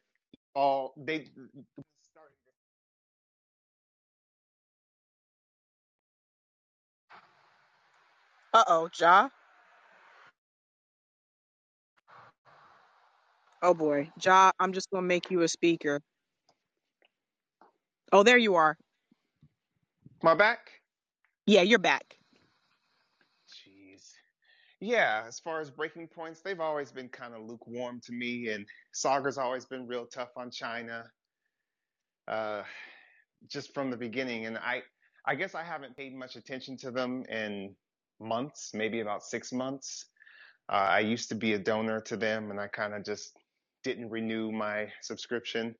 all they started. Uh oh, Ja. Oh boy, Ja. I'm just gonna make you a speaker. Oh, there you are. My back? Yeah, you're back. Yeah, as far as breaking points, they've always been kind of lukewarm to me, and Saagar's always been real tough on China, uh, just from the beginning. And I, I guess I haven't paid much attention to them in months, maybe about six months. Uh, I used to be a donor to them, and I kind of just didn't renew my subscription.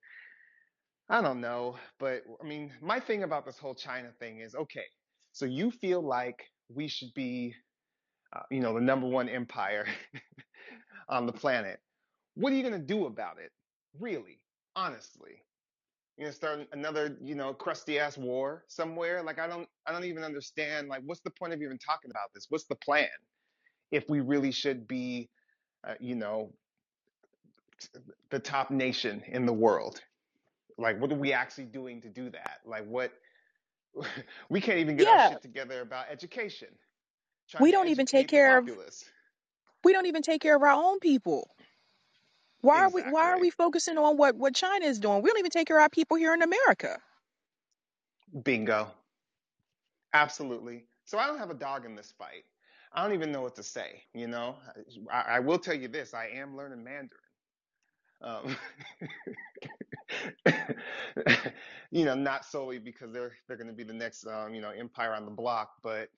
I don't know, but I mean, my thing about this whole China thing is okay, so you feel like we should be, uh, you know, the number one empire on the planet. What are you going to do about it? Really? Honestly? You're going to start another, you know, crusty ass war somewhere? Like I don't I don't even understand like what's the point of even talking about this? What's the plan if we really should be uh, you know, the top nation in the world? Like what are we actually doing to do that? Like what we can't even get our shit together about education, trying we don't even take care of we don't even take care of our own people. Why are we why are we focusing on what what China is doing? We don't even take care of our people here in America. Bingo. Absolutely. So I don't have a dog in this fight. I don't even know what to say. You know, I, I will tell you this: I am learning Mandarin. Um, you know, not solely because they're they're going to be the next um, you know empire on the block, but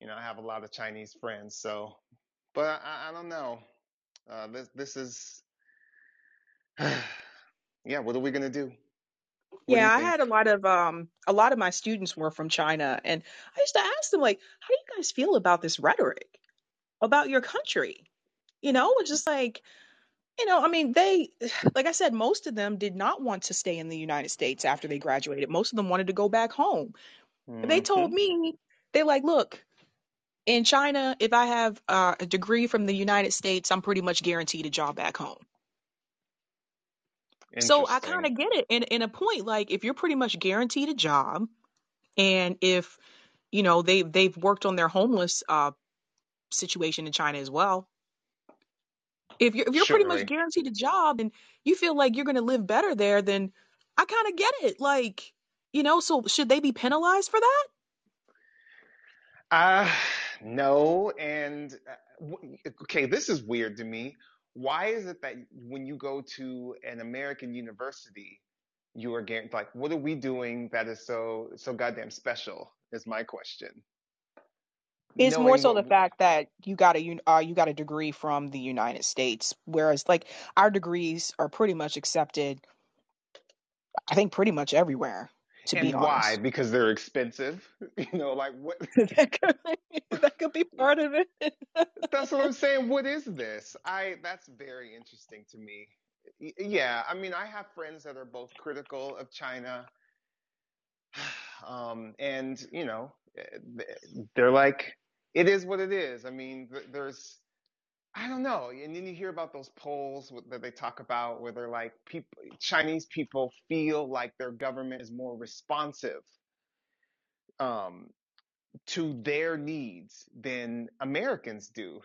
you know, I have a lot of Chinese friends. So, but I, I don't know. Uh, this this is yeah. What are we going to do? What Yeah, you I had a lot of um a lot of my students were from China and I used to ask them like, how do you guys feel about this rhetoric about your country? You know, it's just like, you know, I mean, they like I said, most of them did not want to stay in the United States after they graduated. Most of them wanted to go back home. And they told me, they like, look, in China, if I have uh, a degree from the United States, I'm pretty much guaranteed a job back home. So I kind of get it in in a point like if you're pretty much guaranteed a job and if you know they they've worked on their homeless uh situation in China as well. If you're if you're pretty much guaranteed a job and you feel like you're going to live better there then I kind of get it. Like, you know, so should they be penalized for that? Uh, no. And uh, okay, this is weird to me. Why is it that when you go to an American university, you are guaranteed, like, what are we doing that is so so goddamn special? Is my question. It's more so the fact that you got a uh, you got a degree from the United States, whereas like our degrees are pretty much accepted, I think pretty much everywhere, to be and why? Because they're expensive. You know, like what? that could that could be part of it. That's what I'm saying. What is this? I that's very interesting to me. Yeah, I mean, I have friends that are both critical of China um, and you know eh, they're like it is what it is i mean there's i don't know and then you hear about those polls that they talk about where they're like people chinese people feel like their government is more responsive um, to their needs than americans do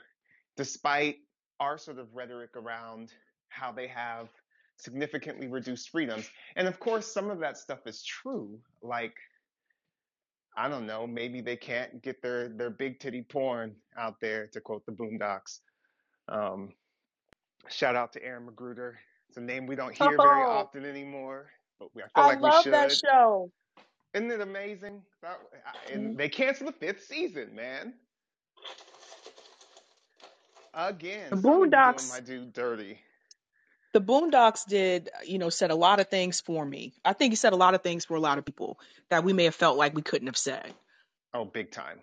despite our sort of rhetoric around how they have significantly reduced freedoms and of course some of that stuff is true like I don't know, maybe they can't get their their big titty porn out there, to quote the Boondocks. Um, shout out to Aaron McGruder. It's a name we don't hear very Oh, often anymore, but we, I feel I like we love that show. Isn't it amazing? That, and Mhm. they canceled the fifth season, man. Again, the be doing my Boondocks, dude dirty. the Boondocks did, you know, said a lot of things for me. I think he said a lot of things for a lot of people that we may have felt like we couldn't have said. Oh, big time.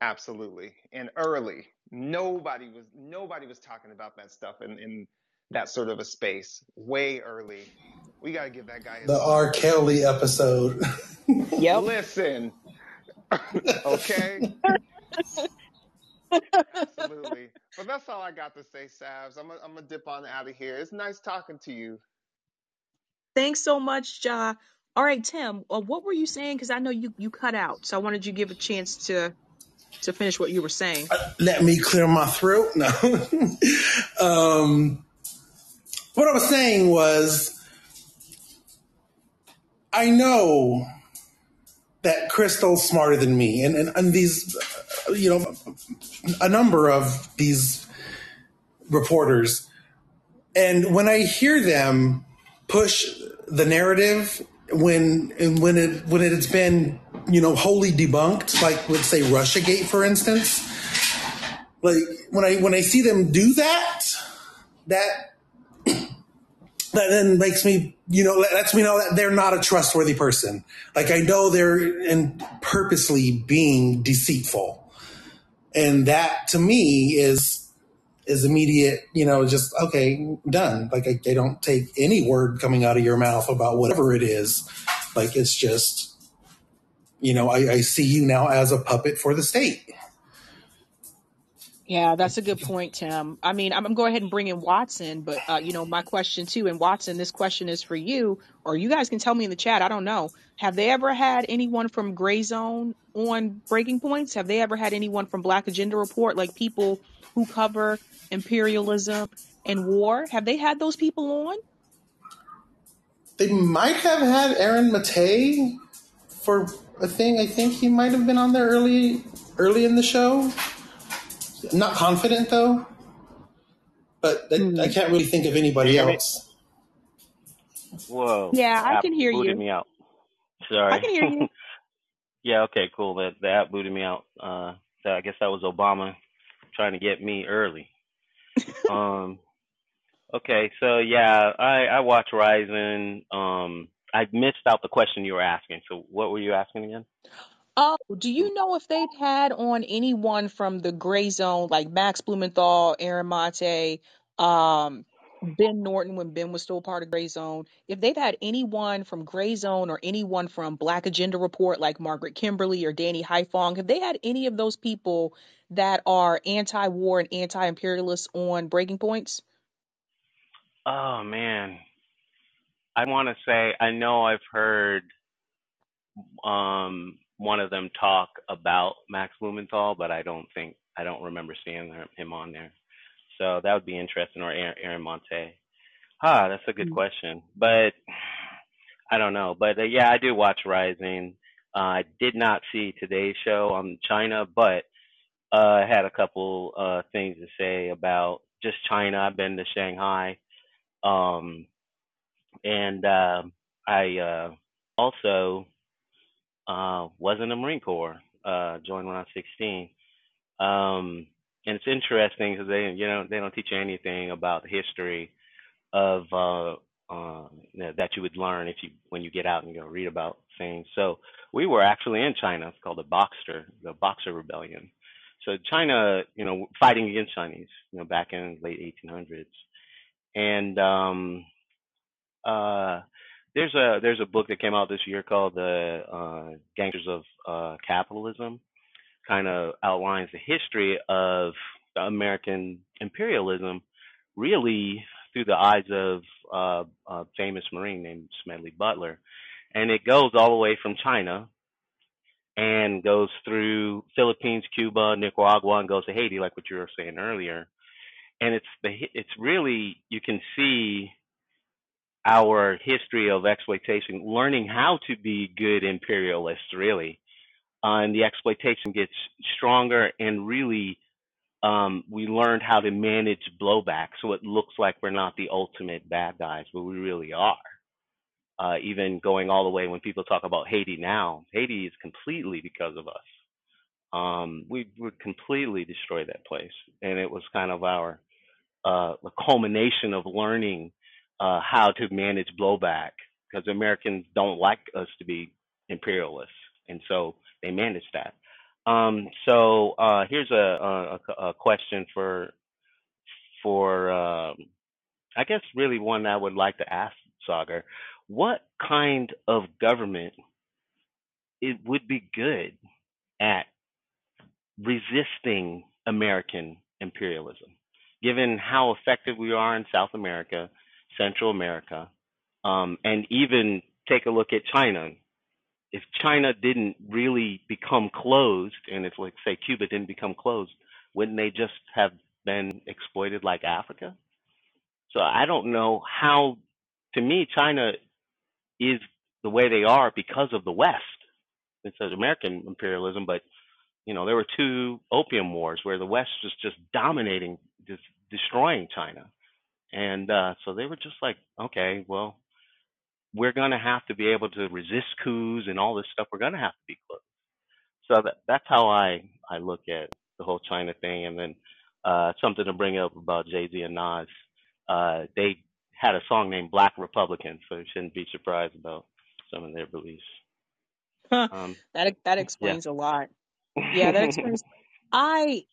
Absolutely. And early. Nobody was nobody was talking about that stuff in, in that sort of a space way early. We got to give that guy his The R. Kelly episode. Yep. Listen, okay? Absolutely. But that's all I got to say, Savs. I'm going I'm to dip on out of here. It's nice talking to you. Thanks so much, Ja. All right, Tim. Uh, what were you saying? Because I know you you cut out, so I wanted you to give a chance to to finish what you were saying. Let me clear my throat. No. um, what I was saying was, I know that Krystal's smarter than me, and, and, and these, uh, you know, a number of these reporters. And when I hear them push the narrative when and when it when it has been you know wholly debunked, like let's say RussiaGate, for instance, like when I when I see them do that, that that then makes me you know lets me know that they're not a trustworthy person. Like I know they're and purposely being deceitful, and that to me is is immediate, you know, just okay, done. Like I, they don't take any word coming out of your mouth about whatever it is. Like it's just, you know, I, I see you now as a puppet for the state. Yeah, that's a good point, Tim. I mean, I'm gonna go ahead and bring in Watson, but uh, you know, my question too, and Watson, this question is for you, or you guys can tell me in the chat. I don't know. Have they ever had anyone from Gray Zone on Breaking Points? Have they ever had anyone from Black Agenda Report, like people who cover imperialism and war? Have they had those people on? They might have had Aaron Mate for a thing. I think he might have been on there early, early in the show. I'm not confident though, but that, I Hmm. can't really think of anybody hear me? else. Whoa, Yeah, I app can hear you. booted you. me out. Sorry. I Sorry. can hear you. yeah, okay, cool. That the app booted me out. Uh, so I guess that was Obama trying to get me early. Um, okay, so yeah, I I watch Rising. Um, I missed out the question you were asking. So what were you asking again? Oh, do you know if they've had on anyone from the gray zone, like Max Blumenthal, Aaron Mate, um, Ben Norton when Ben was still part of Gray Zone? If they've had anyone from Gray Zone or anyone from Black Agenda Report, like Margaret Kimberley or Danny Haifong, have they had any of those people that are anti-war and anti imperialist on Breaking Points? Oh man, I want to say I know I've heard um one of them talk about Max Blumenthal, but I don't think I don't remember seeing him on there. So that would be interesting, or Aaron, Aaron Monte. Ah, that's a good question, but I don't know. But uh, yeah, I do watch Rising. Uh, I did not see today's show on China, but uh, I had a couple uh, things to say about just China. I've been to Shanghai, um, and um I uh, also uh, was in the Marine Corps. Uh, joined when I was 16. Um, and it's interesting because they, you know, they don't teach you anything about the history of uh, uh, that you would learn if you when you get out and go read about things. So we were actually in China. It's called the Boxer, the Boxer Rebellion. So China, you know, fighting against Chinese, you know, back in the late 1800s. And um, uh, there's a there's a book that came out this year called the uh, Gangsters of uh, Capitalism. Kind of outlines the history of American imperialism, really through the eyes of uh, a famous Marine named Smedley Butler, and it goes all the way from China and goes through Philippines, Cuba, Nicaragua, and goes to Haiti, like what you were saying earlier. And it's the it's really you can see our history of exploitation, learning how to be good imperialists, really. Uh, and the exploitation gets stronger, and really, um, we learned how to manage blowback so it looks like we're not the ultimate bad guys, but we really are. Uh, even going all the way when people talk about Haiti now, Haiti is completely because of us. Um, we would completely destroy that place, and it was kind of our uh, the culmination of learning uh, how to manage blowback because Americans don't like us to be imperialists, and so they manage that. Um, so uh, here's a, a, a question for for um, I guess really one I would like to ask Saagar, what kind of government it would be good at resisting American imperialism, given how effective we are in South America, Central America, um, and even take a look at China. If China didn't really become closed, and if, like, say, Cuba didn't become closed, wouldn't they just have been exploited like Africa? So I don't know how, to me, China is the way they are because of the West. It's an American imperialism, but you know, there were two opium wars where the West was just dominating, just destroying China. And uh, so they were just like, okay, well, we're going to have to be able to resist coups and all this stuff. We're going to have to be close. So that that's how I I look at the whole China thing. And then uh, something to bring up about Jay Z and Nas. Uh, they had a song named Black Republican, so you shouldn't be surprised about some of their beliefs. Huh. Um, That that yeah. explains a lot. Yeah, that explains. I,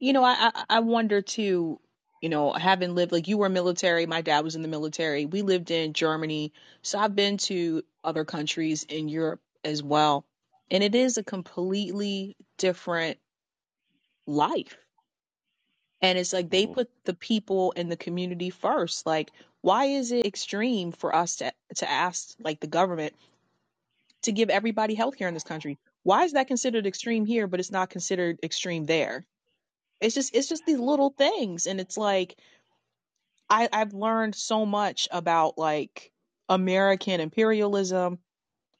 you know, I I wonder too. You know, having lived like you were military, my dad was in the military. We lived in Germany, so I've been to other countries in Europe as well, and it is a completely different life. And it's like they Mhm. put the people and the community first. Like, why is it extreme for us to to ask like the government to give everybody health care in this country? Why is that considered extreme here, but it's not considered extreme there? It's just it's just these little things, and it's like I I've learned so much about like American imperialism,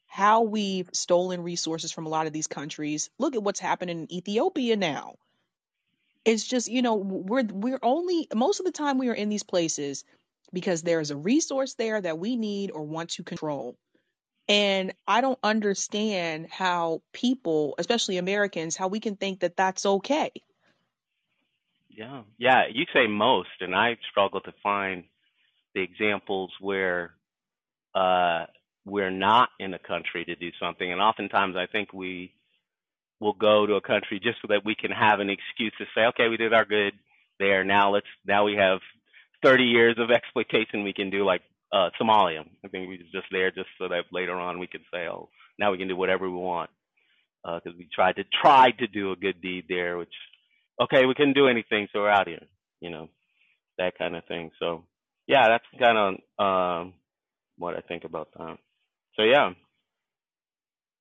how we've stolen resources from a lot of these countries. Look at what's happening in Ethiopia now. It's just you know we're we're only most of the time we are in these places because there's a resource there that we need or want to control. And i don't understand how people especially americans how we can think that that's okay Yeah, yeah. You say most, and I struggle to find the examples where uh, we're not in a country to do something. And oftentimes, I think we will go to a country just so that we can have an excuse to say, "Okay, we did our good there. Now let's now we have 30 years of exploitation we can do, like uh, Somalia. I think we was just there just so that later on we could say, "Oh, now we can do whatever we want." because we tried to tried to do a good deed there, which okay, we couldn't do anything, so we're out here, you know, that kind of thing. So yeah, that's kind of um, what I think about that. So yeah,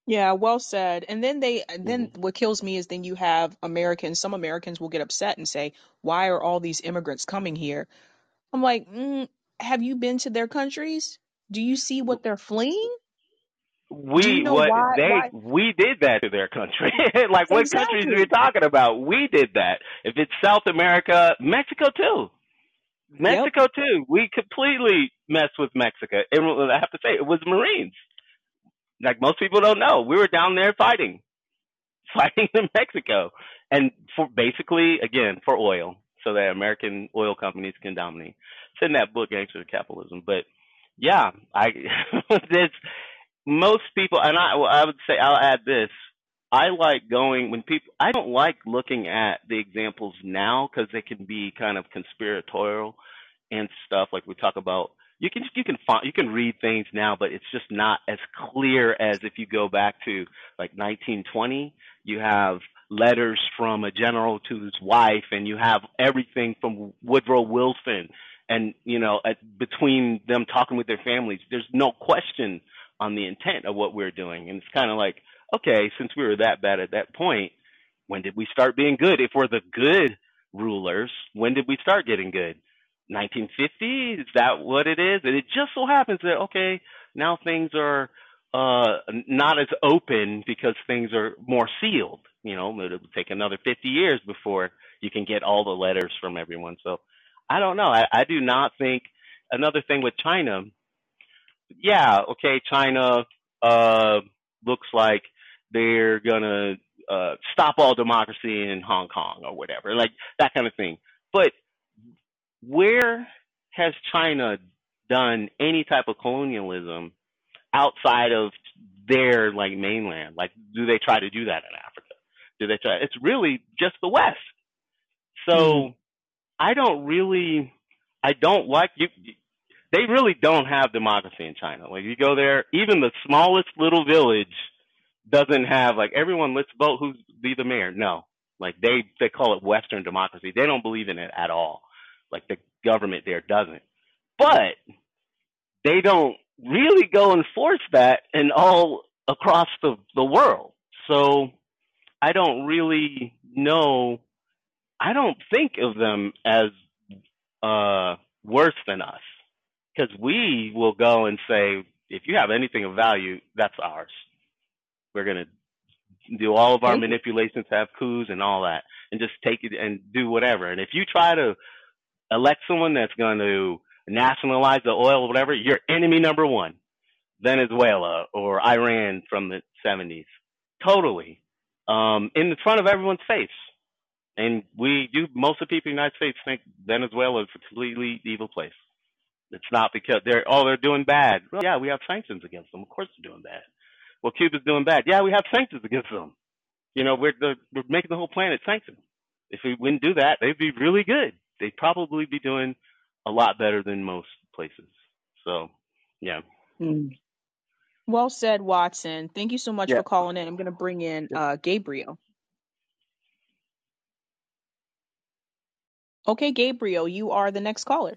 yeah well said. And then they then what kills me is then you have americans some americans will get upset and say why are all these immigrants coming here? I'm like mm, have you been to their countries? Do you see what they're fleeing do you we know what why they why we did that to their country. like what countries are you exactly talking about? We did that. If it's South America, Mexico too. yep Mexico too. We completely messed with Mexico. And I have to say, it was Marines. Like most people don't know, we were down there fighting. fighting in Mexico, and for basically again for oil, so that American oil companies can dominate. It's in that book, Gangster Capitalism. But yeah, I there's most people, and I I would say I'll add this. I like going when people. I don't like looking at the examples now because they can be kind of conspiratorial and stuff. Like we talk about, you can you can find you can read things now, but it's just not as clear as if you go back to like 1920. You have letters from a general to his wife, and you have everything from Woodrow Wilson, and you know at, between them talking with their families. There's no question on the intent of what we're doing, and it's kind of like okay, since we were that bad at that point, when did we start being good? If we're the good rulers, when did we start getting good? 1950? Is that what it is? And it just so happens that, okay, now things are uh, not as open because things are more sealed. You know, it'll take another 50 years before you can get all the letters from everyone. So I don't know. I, I do not think another thing with China yeah, okay, China uh, looks like they're gonna uh, stop all democracy in Hong Kong or whatever, like that kind of thing. But where has China done any type of colonialism outside of their like mainland? Like, do they try to do that in Africa? Do they try? It's really just the West. mm, So I don't really. I don't like you. They really don't have democracy in China. Like you go there, even the smallest little village doesn't have like everyone. Let's vote who be the mayor. No, like they they call it Western democracy. They don't believe in it at all. Like the government there doesn't. But they don't really go enforce that and all across the the world. So I don't really know. I don't think of them as uh, worse than us because we will go and say, if you have anything of value, that's ours. We're gonna do all of our manipulations, have coups and all that, and just take it and do whatever. And if you try to elect someone that's going to nationalize the oil or whatever, you're enemy number one. Venezuela or Iran from the 70s. Totally. Um, in the front of everyone's face. And we do, most of the people in the United States think Venezuela is a completely evil place. It's not because they're, oh, they're doing bad. Well, yeah, we have sanctions against them. Of course they're doing bad. Well, Cuba's doing bad. Yeah, we have sanctions against them. You know, we're, the, we're making the whole planet sanctioned. If we wouldn't do that, they'd be really good. They'd probably be doing a lot better than most places. So, yeah. Mm. Well said, Watson. Thank you so much Yeah. for calling in. I'm going to bring in uh, Gabriel. Okay, Gabriel, you are the next caller.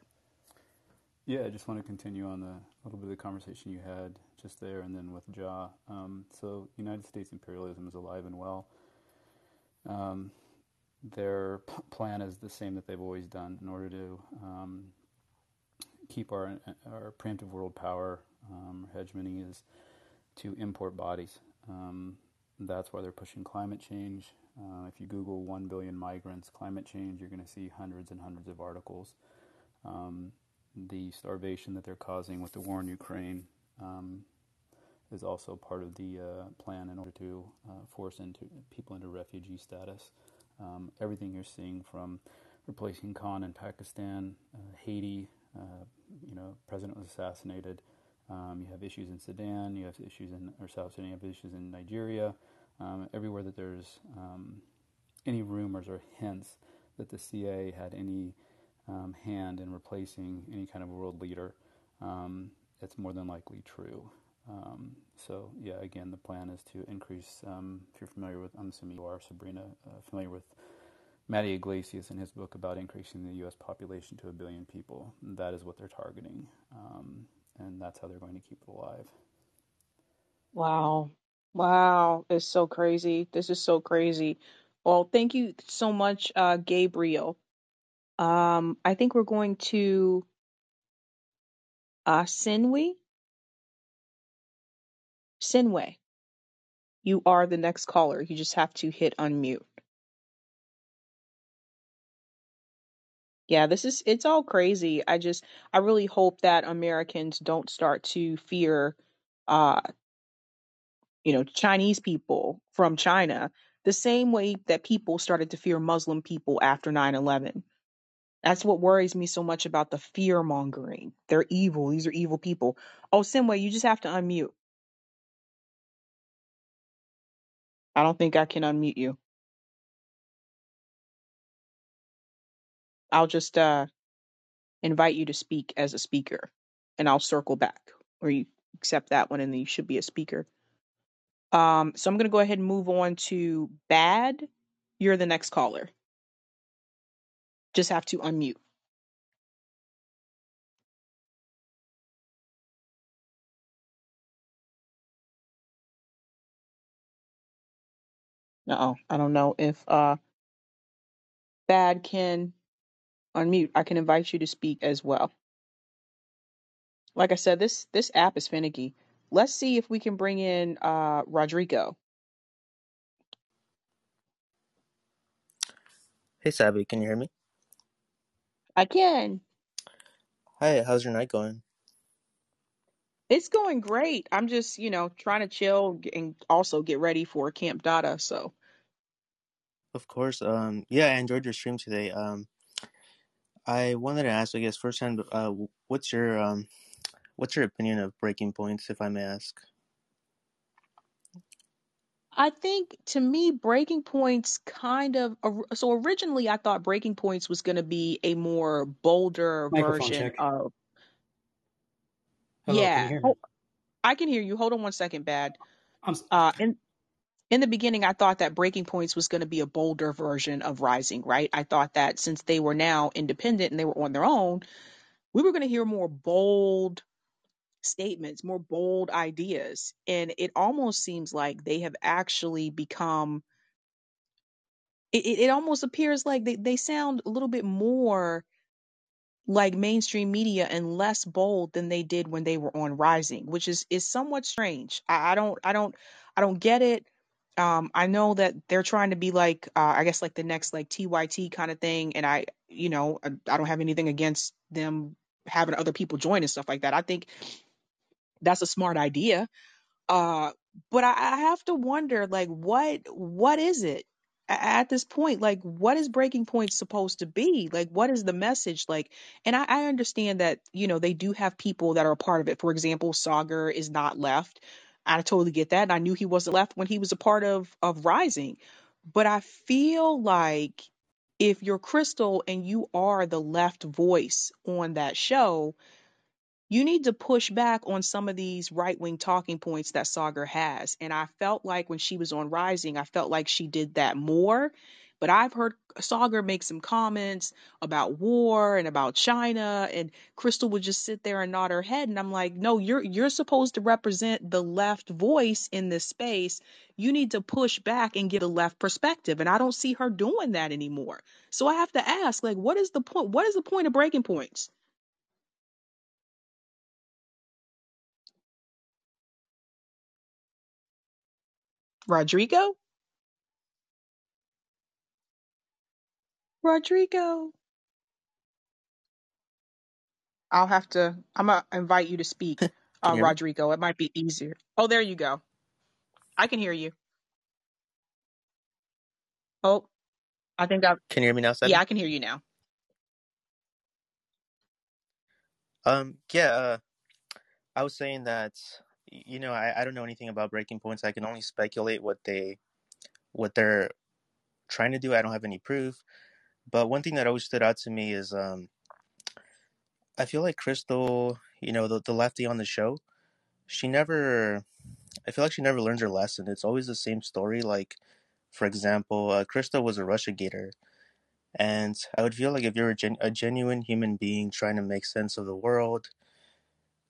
Yeah, I just want to continue on the little bit of the conversation you had just there, and then with Ja. Um, so, United States imperialism is alive and well. Um, their p- plan is the same that they've always done in order to um, keep our our preemptive world power um, hegemony is to import bodies. Um, that's why they're pushing climate change. Uh, if you Google 1 billion migrants, climate change, you're going to see hundreds and hundreds of articles. Um, the starvation that they're causing with the war in Ukraine um, is also part of the uh, plan in order to uh, force into people into refugee status. Um, everything you're seeing from replacing Khan in Pakistan, uh, Haiti, uh, you know, president was assassinated. Um, you have issues in Sudan. You have issues in or South Sudan. You have issues in Nigeria. Um, everywhere that there's um, any rumors or hints that the CIA had any um, hand in replacing any kind of world leader, um, it's more than likely true. Um, so, yeah, again, the plan is to increase. Um, if you're familiar with, I'm assuming you are, Sabrina, uh, familiar with Matty Yglesias in his book about increasing the U.S. population to a billion people. That is what they're targeting, um, and that's how they're going to keep it alive. Wow. Wow. It's so crazy. This is so crazy. Well, thank you so much, uh, Gabriel. Um, I think we're going to uh, Sinwe. Sinwe, you are the next caller. You just have to hit unmute. Yeah, this is it's all crazy. I just I really hope that Americans don't start to fear uh, you know, Chinese people from China the same way that people started to fear Muslim people after nine eleven. That's what worries me so much about the fear mongering. They're evil. These are evil people. Oh, Simway, you just have to unmute. I don't think I can unmute you. I'll just uh invite you to speak as a speaker and I'll circle back or you accept that one and then you should be a speaker. Um so I'm going to go ahead and move on to bad. You're the next caller. Just have to unmute. Uh-oh. I don't know if uh bad can unmute. I can invite you to speak as well. Like I said, this this app is finicky. Let's see if we can bring in uh Rodrigo. Hey, Sabby, can you hear me? I can. Hi, how's your night going? It's going great. I'm just, you know, trying to chill and also get ready for Camp Data. So, Of course. Um, yeah, I enjoyed your stream today. Um, I wanted to ask, I guess, firsthand, uh, what's your um, what's your opinion of breaking points, if I may ask? I think to me, Breaking Points kind of so originally I thought Breaking Points was going to be a more bolder Microphone version check. of Hello, can you yeah. hear me? I can hear you. Hold on one second, Bad. I'm s- Uh, in in the beginning, I thought that Breaking Points was going to be a bolder version of Rising, right? I thought that since they were now independent and they were on their own, we were going to hear more bold statements, more bold ideas, and it almost seems like they have actually become it, it almost appears like they, they sound a little bit more like mainstream media and less bold than they did when they were on Rising, which is is somewhat strange. I, I don't I don't I don't get it. Um, I know that they're trying to be like uh, I guess like the next like TYT kind of thing, and I you know I, I don't have anything against them having other people join and stuff like that. I think that's a smart idea uh, but I, I have to wonder, like, what what is it at this point? Like, what is Breaking Point supposed to be? Like, what is the message? Like, and I, I understand that you know they do have people that are a part of it. For example, Saagar is not left. I totally get that, and I knew he wasn't left when he was a part of of Rising. But I feel like if you're Krystal and you are the left voice on that show, you need to push back on some of these right wing talking points that Saagar has. And I felt like when she was on Rising, I felt like she did that more. But I've heard Saagar make some comments about war and about China, and Krystal would just sit there and nod her head. And I'm like, no, you're you're supposed to represent the left voice in this space. You need to push back and get a left perspective. And I don't see her doing that anymore. So I have to ask, like, what is the point? What is the point of breaking points? Rodrigo? Rodrigo. I'll have to, I'm going to invite you to speak, uh, hear me? Rodrigo. It might be easier. Oh, there you go. I can hear you. Oh, I think I, Can you hear me now, yeah, I can hear you now. Um, yeah. Uh, I was saying that you know I, I don't know anything about breaking points. I can only speculate what they what they're trying to do. I don't have any proof. But one thing that always stood out to me is um I feel like Krystal, you know, the the lefty on the show, she never I feel like she never learns her lesson. It's always the same story. Like, for example, uh, Krystal was a Russiagator, and I would feel like if you're a, gen- a genuine human being trying to make sense of the world,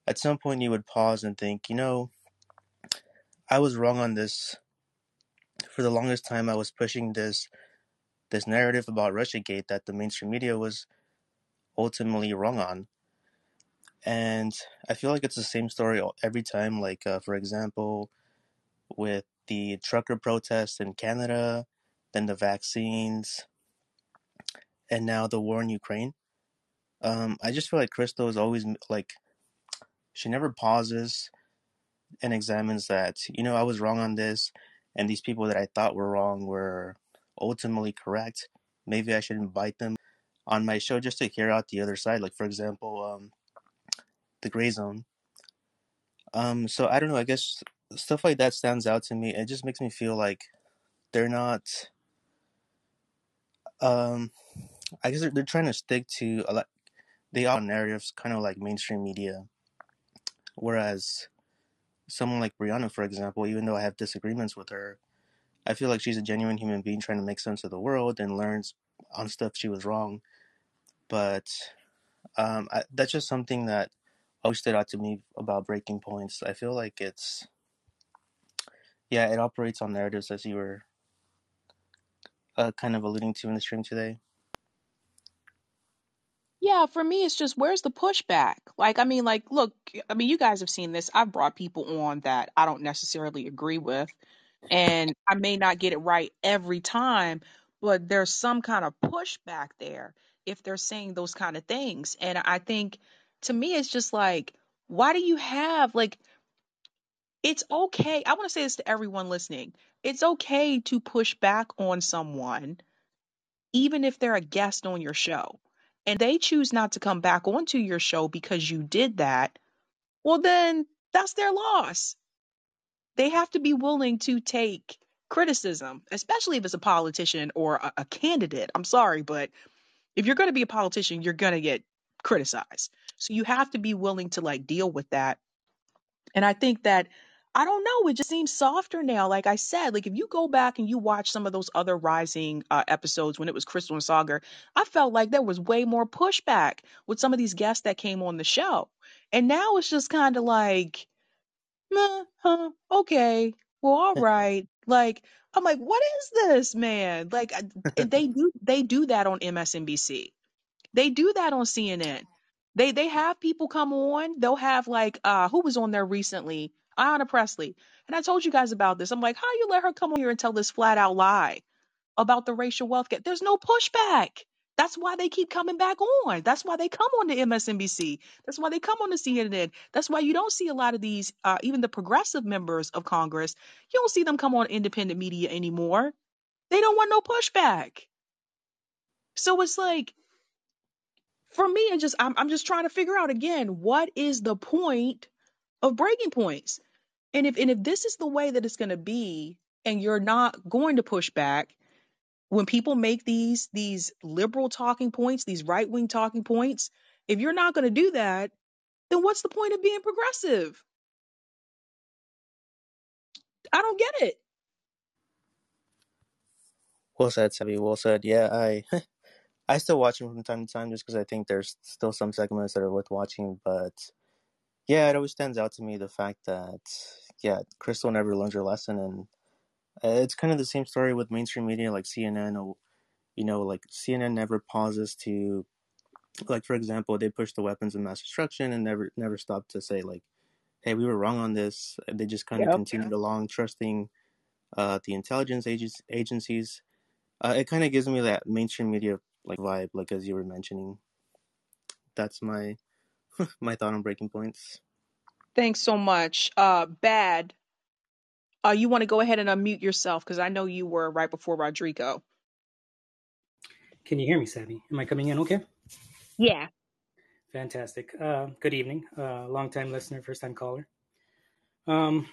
at some point you would pause and think, you know, I was wrong on this. For the longest time, I was pushing this this narrative about Russiagate that the mainstream media was ultimately wrong on, and I feel like it's the same story every time. Like, uh, for example, with the trucker protests in Canada, then the vaccines, and now the war in Ukraine. Um, I just feel like Krystal is always like she never pauses and examines that. You know, I was wrong on this, and these people that I thought were wrong were ultimately correct. Maybe I should invite them on my show just to hear out the other side. Like for example, um, the Grayzone. Um, so I don't know. I guess stuff like that stands out to me. It just makes me feel like they're not. Um, I guess they're, they're trying to stick to a lot. They are narratives, kind of like mainstream media. Whereas someone like Brianna, for example, even though I have disagreements with her, I feel like she's a genuine human being trying to make sense of the world and learns on stuff she was wrong. But um, I, that's just something that always stood out to me about breaking points. I feel like it's yeah, it operates on narratives as you were uh, kind of alluding to in the stream today. Yeah, for me, it's just where's the pushback? Like, I mean, like, look, I mean, you guys have seen this. I've brought people on that I don't necessarily agree with, and I may not get it right every time, but there's some kind of pushback there if they're saying those kind of things. And I think to me, it's just like, why do you have, like, it's okay. I want to say this to everyone listening. It's okay to push back on someone, even if they're a guest on your show, and they choose not to come back onto your show because you did that. Well, then that's their loss. They have to be willing to take. criticism, especially if it's a politician or a, a candidate. I'm sorry, but if you're going to be a politician, you're going to get criticized. So you have to be willing to like deal with that. And I think that I don't know, it just seems softer now. Like I said, like if you go back and you watch some of those other Rising uh, episodes when it was Krystal and Saagar, I felt like there was way more pushback with some of these guests that came on the show. And now it's just kind of like, meh, huh, okay, well, all right. Like I'm like, what is this, man? Like I- and they do they do that on MSNBC they do that on CNN. They they have people come on. They'll have like uh who was on there recently? Ayanna Pressley. And I told you guys about this. I'm like, how you let her come on here and tell this flat out lie about the racial wealth gap? There's no pushback. That's why they keep coming back on. That's why they come on to MSNBC. That's why they come on to CNN. That's why you don't see a lot of these, uh, even the progressive members of Congress, you don't see them come on independent media anymore. They don't want no pushback. So it's like, for me it just I'm, I'm just trying to figure out again what is the point of breaking points and if and if this is the way that it's going to be and you're not going to push back when people make these these liberal talking points these right-wing talking points if you're not going to do that then what's the point of being progressive i don't get it Well said, Sabby. Well said. Yeah, I I still watch them from time to time just because I think there's still some segments that are worth watching. But yeah, it always stands out to me the fact that yeah, Krystal never learns her lesson, and uh, it's kind of the same story with mainstream media like CNN. Or, you know, like CNN never pauses to, like for example, they push the weapons of mass destruction and never never stop to say like, hey, we were wrong on this. They just kind of continued along, trusting uh, the intelligence agencies. Uh, it kind of gives me that mainstream media like vibe, like as you were mentioning. That's my my thought on breaking points. thanks so much uh bad uh you want to go ahead and unmute yourself because i know you were right before rodrigo Can you hear me, Sabby? Am I coming in okay? yeah Fantastic. Uh, good evening. Uh, long time listener, first time caller. Um,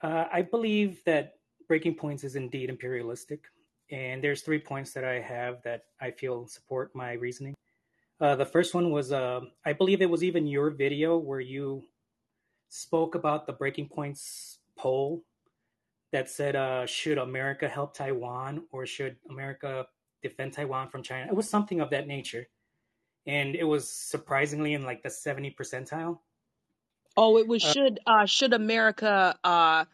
uh, I believe that Breaking Points is indeed imperialistic. And there's three points that I have that I feel support my reasoning. Uh, the first one was uh, I believe it was even your video where you spoke about the Breaking Points poll that said, uh, should America help Taiwan or should America defend Taiwan from China? It was something of that nature. And it was surprisingly in like the 70 percentile. Oh, it was Uh, should uh should America uh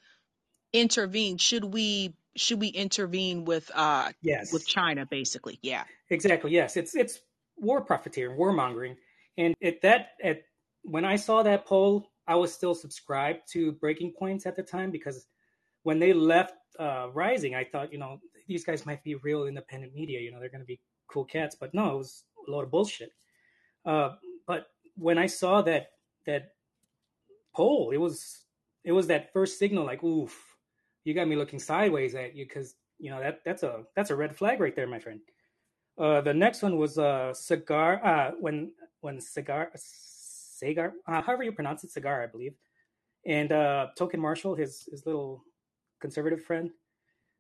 intervene? Should we should we intervene with uh with China basically? Yeah. exactly. Yes, it's it's war profiteering, warmongering. And at that at when I saw that poll, I was still subscribed to Breaking Points at the time because when they left uh, Rising, I thought, you know, these guys might be real independent media. You know, they're going to be cool cats. But no, it was a lot of bullshit. Uh, but when I saw that that poll, it was it was that first signal, like, oof, you got me looking sideways at you because you know that that's a that's a red flag right there, my friend. Uh, the next one was uh, cigar. Uh, when when cigar cigar, uh, however you pronounce it, cigar, I believe. And uh, Token Marshall, his his little conservative friend,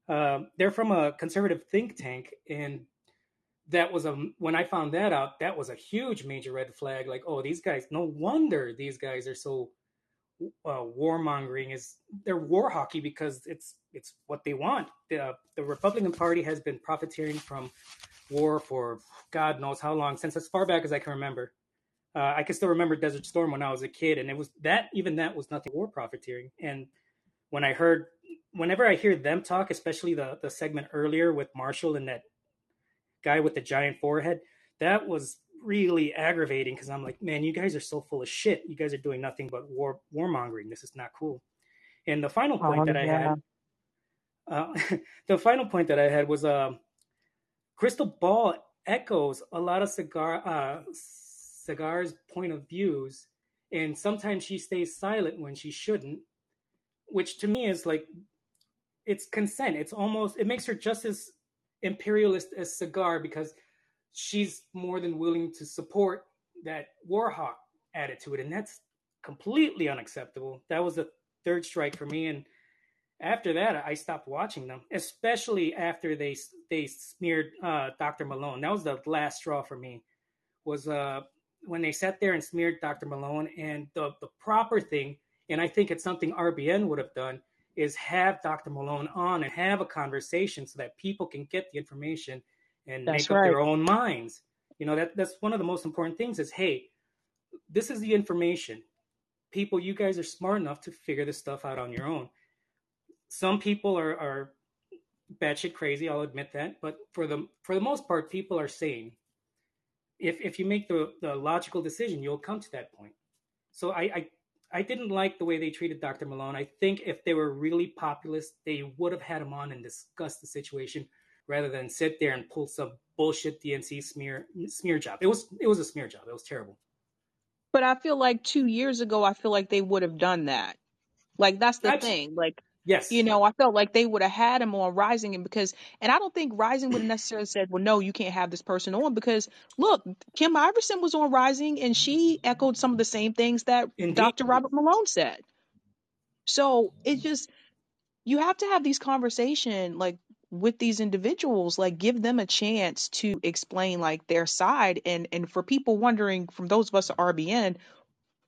um, they're from a conservative think tank, and that was a when I found that out, that was a huge major red flag. Like, oh, these guys, no wonder these guys are so uh, warmongering. Is they're war hockey because it's it's what they want. The the Republican Party has been profiteering from war for God knows how long, since as far back as I can remember. Uh, I can still remember Desert Storm when I was a kid, and it was that even that was nothing war profiteering. And when I heard, whenever I hear them talk, especially the the segment earlier with Marshall and that guy with the giant forehead, that was really aggravating because I'm like, man, you guys are so full of shit. You guys are doing nothing but war warmongering. This is not cool. And the final point Oh that I yeah. had, uh, the final point that I had was, um, Krystal Ball echoes a lot of cigar uh, cigars point of views, and sometimes she stays silent when she shouldn't, which to me is like it's consent. It's almost it makes her just as imperialist as cigar because she's more than willing to support that warhawk attitude, and that's completely unacceptable. That was the third strike for me, and after that, I stopped watching them, especially after they they smeared uh, Dr. Malone. That was the last straw for me. Was uh, when they sat there and smeared Dr. Malone, and the the proper thing, and I think it's something RBN would have done, is have Dr. Malone on and have a conversation so that people can get the information and That's make up right. their own minds. You know that that's one of the most important things. Is hey, this is the information. People, you guys are smart enough to figure this stuff out on your own some people are are batshit crazy. I'll admit that, but for the for the most part, people are sane. If if you make the the logical decision, you'll come to that point. So I I, I didn't like the way they treated Dr. Malone. I think if they were really populist, they would have had him on and discussed the situation rather than sit there and pull some bullshit DNC smear smear job. It was it was a smear job. It was terrible. But I feel like two years ago, I feel like they would have done that. Like that's the thing. Like yes. you know, I felt like they would have had him on Rising, and because, and I don't think Rising would have necessarily said, "Well, no, you can't have this person on," because look, Kim Iversen was on Rising, and she echoed some of the same things that Indeed. Dr. Robert Malone said. So it just you have to have these conversation like with these individuals like give them a chance to explain like their side and and for people wondering from those of us at rbn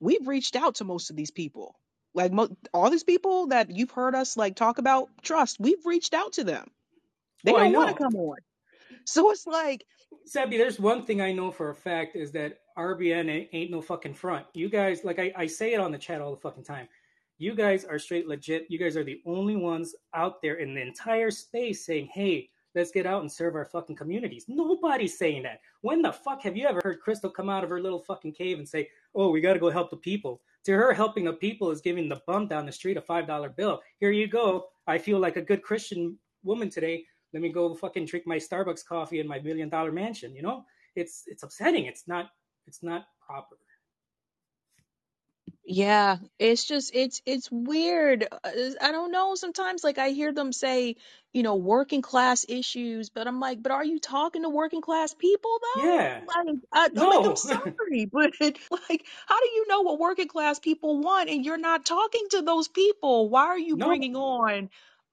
we've reached out to most of these people like mo- all these people that you've heard us like talk about trust we've reached out to them they Oh, I don't want to come on so it's like Sabby, there's one thing I know for a fact is that RBN ain't, ain't no fucking front. You guys, like I, I say it on the chat all the fucking time. You guys are straight legit. You guys are the only ones out there in the entire space saying, hey, let's get out and serve our fucking communities. Nobody's saying that. When the fuck have you ever heard Krystal come out of her little fucking cave and say, oh, we got to go help the people? To her, helping the people is giving the bum down the street a $5 bill. Here you go. I feel like a good Christian woman today. Let me go fucking drink my Starbucks coffee in my million dollar mansion. You know, it's it's upsetting. It's not it's not proper. Yeah, it's just it's it's weird. Uh, I don't know. Sometimes like I hear them say, you know, working class issues, but I'm like, but are you talking to working class people Yeah. though? Like, I, I'm like, I'm No. sorry, but like, how do you know what working class people want and you're not talking to those people? Why are you no. bringing on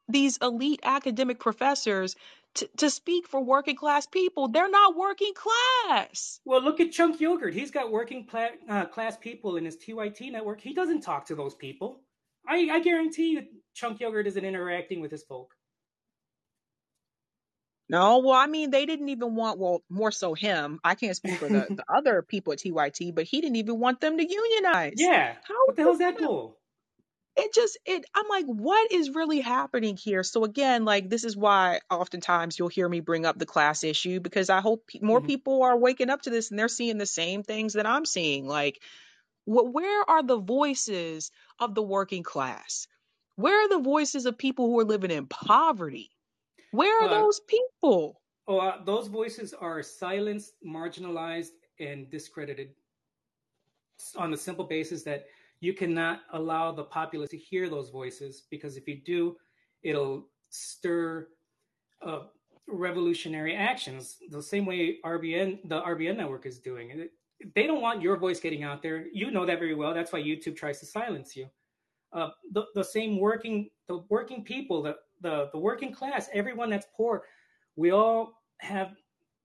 these elite academic professors to to speak for working class people? They're not working class. Well, look at Chunk Yogurt. He's got working pla- uh, class people in his TYT network. He doesn't talk to those people. I, I guarantee you, Chunk Yogurt isn't interacting with his folk. No, well, I mean, they didn't even want, well, more so him. I can't speak for the, the other people at TYT, but he didn't even want them to unionize. yeah. How What the hell's that bull? It just it I'm like, what is really happening here? So again, like this is why oftentimes you'll hear me bring up the class issue because I hope pe- more Mhm. people are waking up to this and they're seeing the same things that I'm seeing. Like, wh- where are the voices of the working class? Where are the voices of people who are living in poverty? Where are Uh, those people? oh, uh, those voices are silenced, marginalized, and discredited on the simple basis that you cannot allow the populace to hear those voices because if you do, it'll stir uh, revolutionary actions the same way RBN the RBN network is doing. They don't want your voice getting out there. You know that very well. That's why YouTube tries to silence you. Uh, the the same working the working people the the the working class everyone that's poor we all have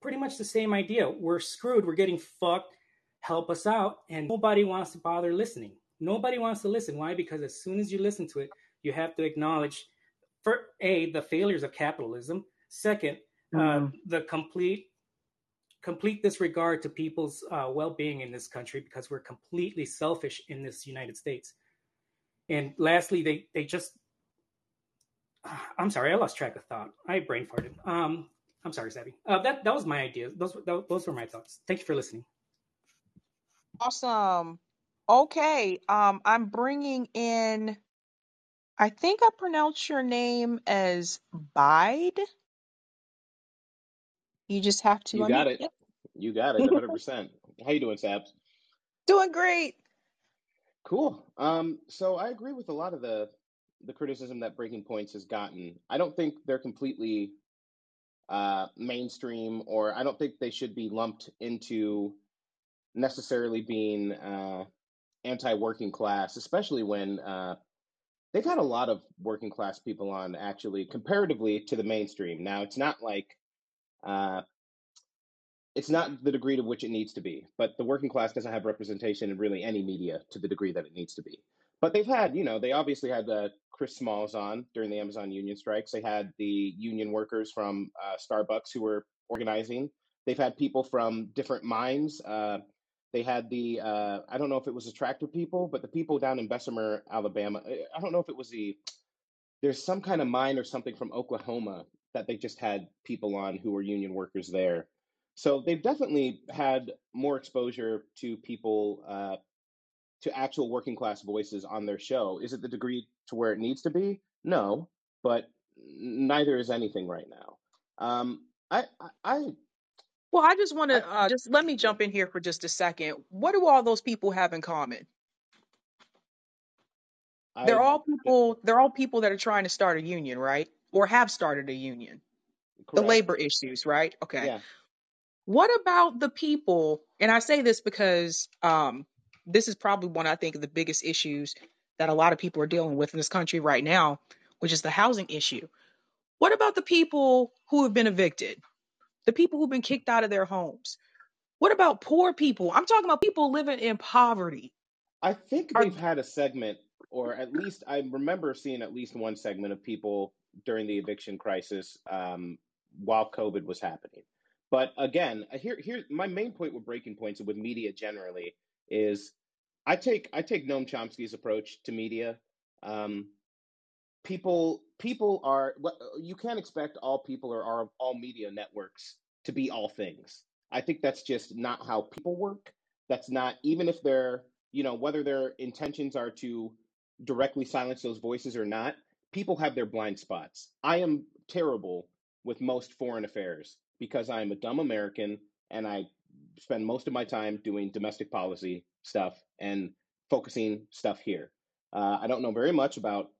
pretty much the same idea we're screwed we're getting fucked help us out and nobody wants to bother listening nobody wants to listen. Why? Because as soon as you listen to it you have to acknowledge for a the failures of capitalism. Second uh, Mm. the complete complete disregard to people's uh, well-being in this country because we're completely selfish in this united states. And lastly they they just i'm sorry i lost track of thought. I brain farted. Um i'm sorry Sabby. uh, that that was my idea. Those were- those were my thoughts. Thank you for listening. Awesome. Okay, um, I'm bringing in, I think I pronounced your name as Bide. You just have to You unmute. got it. Yep. You got it. 100%. How you doing, Sabs? Doing great. Cool. Um, so I agree with a lot of the the criticism that Breaking Points has gotten. I don't think they're completely uh, mainstream, or I don't think they should be lumped into necessarily being uh, anti-working class, especially when uh, they've had a lot of working class people on actually comparatively to the mainstream. Now it's not like uh, it's not the degree to which it needs to be, but the working class doesn't have representation in really any media to the degree that it needs to be. But they've had, you know, they obviously had uh, Chris Smalls on during the Amazon union strikes. They had the union workers from uh, Starbucks who were organizing. They've had people from different mines. Uh, they had the, uh, I don't know if it was the tractor people, but the people down in Bessemer, Alabama. I don't know if it was the there's some kind of mine or something from Oklahoma that they just had people on who were union workers there. So they've definitely had more exposure to people, uh, to actual working class voices on their show. Is it the degree to where it needs to be? No, but neither is anything right now. Um, I, I, I, Well, I just want to uh, just let me jump in here for just a second. What do all those people have in common? They're I all people. They're all people that are trying to start a union, right? Or have started a union. The correct. labor issues, right? Okay. Yeah, What about the people? And I say this because um, this is probably one I think of the biggest issues that a lot of people are dealing with in this country right now, which is the housing issue. What about the people who have been evicted? The people who've been kicked out of their homes? What about poor people? I'm talking about people living in poverty. I think Are they've had a segment, or at least I remember seeing at least one segment of people during the eviction crisis um, while COVID was happening. But again, here, here, my main point with breaking points and with media generally is I take I take Noam Chomsky's approach to media. Um, people people are you can't expect all people or all, all media networks to be all things. I think that's just not how people work. That's not even if they're you know whether their intentions are to directly silence those voices or not people have their blind spots. I am terrible with most foreign affairs because i'm a dumb american and i spend most of my time doing domestic policy stuff and focusing stuff here. Uh, i don't know very much about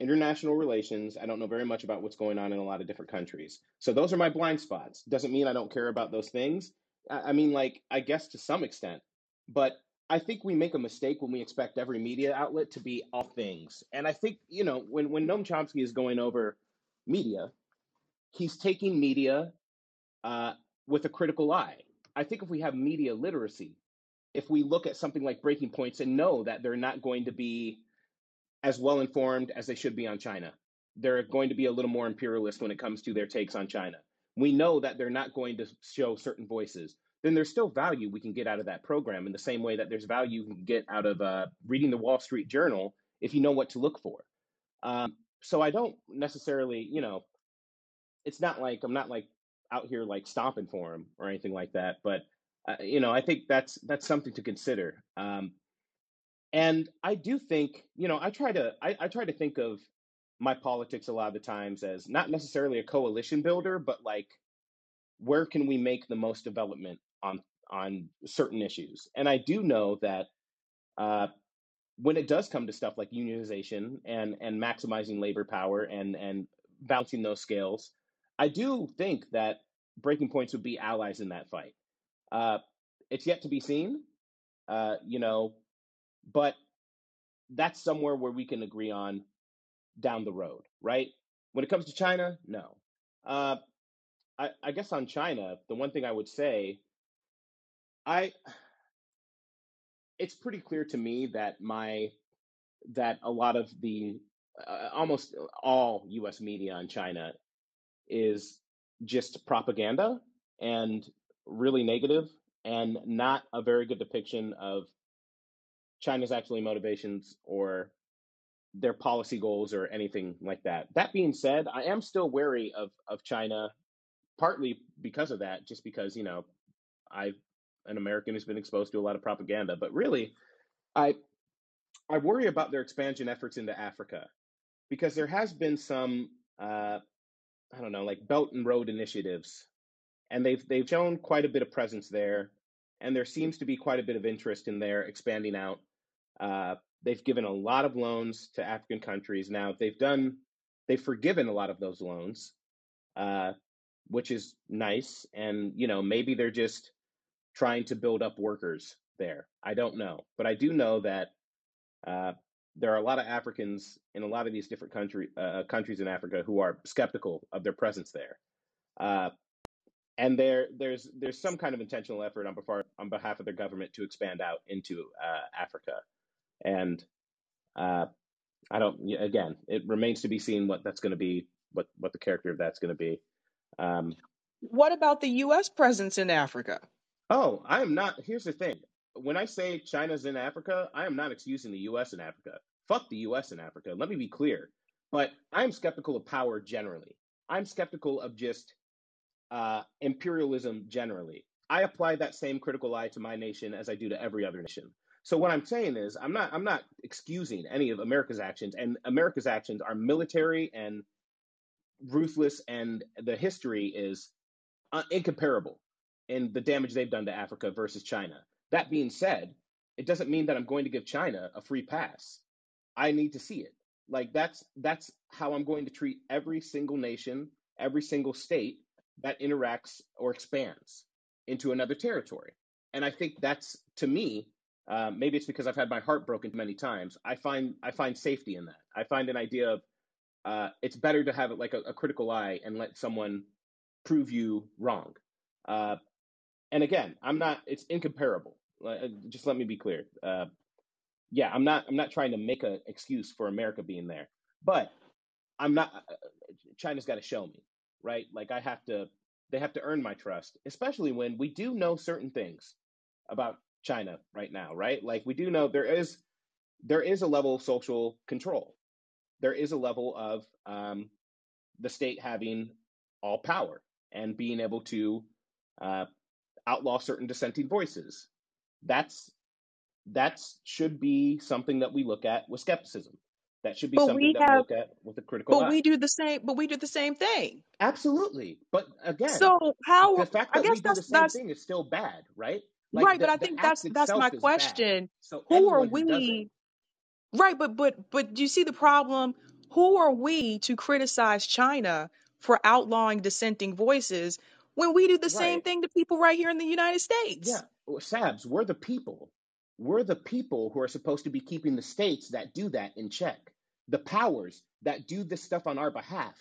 international relations. I don't know very much about what's going on in a lot of different countries. So those are my blind spots. Doesn't mean I don't care about those things. I, I mean, like, I guess to some extent, but I think we make a mistake when we expect every media outlet to be all things. And I think, you know, when, when Noam Chomsky is going over media, he's taking media uh, with a critical eye. I think if we have media literacy, if we look at something like Breaking Points and know that they're not going to be as well informed as they should be on China. They're going to be a little more imperialist when it comes to their takes on China. We know that they're not going to show certain voices. Then there's still value we can get out of that program in the same way that there's value you can get out of uh, reading the Wall Street Journal if you know what to look for. Um, so I don't necessarily, you know, it's not like I'm not like out here like stomping for them or anything like that. But uh, you know, I think that's that's something to consider. Um, and I do think, you know, I try to I, I try to think of my politics a lot of the times as not necessarily a coalition builder, but like where can we make the most development on on certain issues? And I do know that uh, when it does come to stuff like unionization and and maximizing labor power and and balancing those scales, I do think that breaking points would be allies in that fight. Uh, it's yet to be seen, uh, you know, but that's somewhere where we can agree on down the road, right? When it comes to China, no. Uh, I, I guess on China, the one thing I would say, I it's pretty clear to me that my that a lot of the uh, almost all U.S. media on China is just propaganda and really negative and not a very good depiction of China's actually motivations or their policy goals or anything like that. That being said, I am still wary of of China, partly because of that, just because you know I, an American who's been exposed to a lot of propaganda, but really, I I worry about their expansion efforts into Africa because there has been some uh, I don't know like Belt and Road initiatives, and they've they've shown quite a bit of presence there, and there seems to be quite a bit of interest in their expanding out Uh, they've given a lot of loans to African countries. Now they've done, they've forgiven a lot of those loans, uh, which is nice. And you know, maybe they're just trying to build up workers there. I don't know, but I do know that. Uh, there are a lot of Africans in a lot of these different country uh, countries in Africa who are skeptical of their presence there. Uh, and there there's there's some kind of intentional effort on behalf on behalf of their government to expand out into uh, Africa. And uh, I don't again, it remains to be seen what that's going to be, what what the character of that's going to be. Um, What about the U.S. presence in Africa? oh, I am not. Here's the thing: when I say China's in Africa, I am not excusing the U.S. in Africa. Fuck the U.S. in Africa. Let me be clear. But I'm skeptical of power generally. I'm skeptical of just uh, imperialism generally. I apply that same critical eye to my nation as I do to every other nation. So what I'm saying is, I'm not I'm not excusing any of America's actions, and America's actions are military and ruthless, and the history is uh, incomparable in the damage they've done to Africa versus China. That being said, it doesn't mean that I'm going to give China a free pass. I need to see it. Like that's that's how I'm going to treat every single nation, every single state that interacts or expands into another territory. And I think that's to me, uh, maybe it's because I've had my heart broken many times. I find I find safety in that. I find an idea of uh, it's better to have it like a, a critical eye and let someone prove you wrong. Uh, and again, I'm not. It's incomparable. Uh, Just let me be clear. Uh, yeah, I'm not. I'm not trying to make an excuse for America being there, but I'm not. China's got to show me, right? Like I have to. They have to earn my trust, especially when we do know certain things about China right now, right? Like we do know there is there is a level of social control. There is a level of um, the state having all power and being able to uh, outlaw certain dissenting voices. That's that's should be something that we look at with skepticism. That should be But something we that we have, look at with a critical but eye. we do the same. But we do the same thing. Absolutely. But again, So how? the fact I that we guess do the same thing is still bad, right? Like right. But I think that's that's my is bad. question. So Who are anyone who we? Right. But but but do you see the problem? Who are we to criticize China for outlawing dissenting voices when we do the same right? thing to people right here in the United States? Yeah, States? well, Sabs, we're the people. We're the people who are supposed to be keeping the states that do that in check. The powers that do this stuff on our behalf.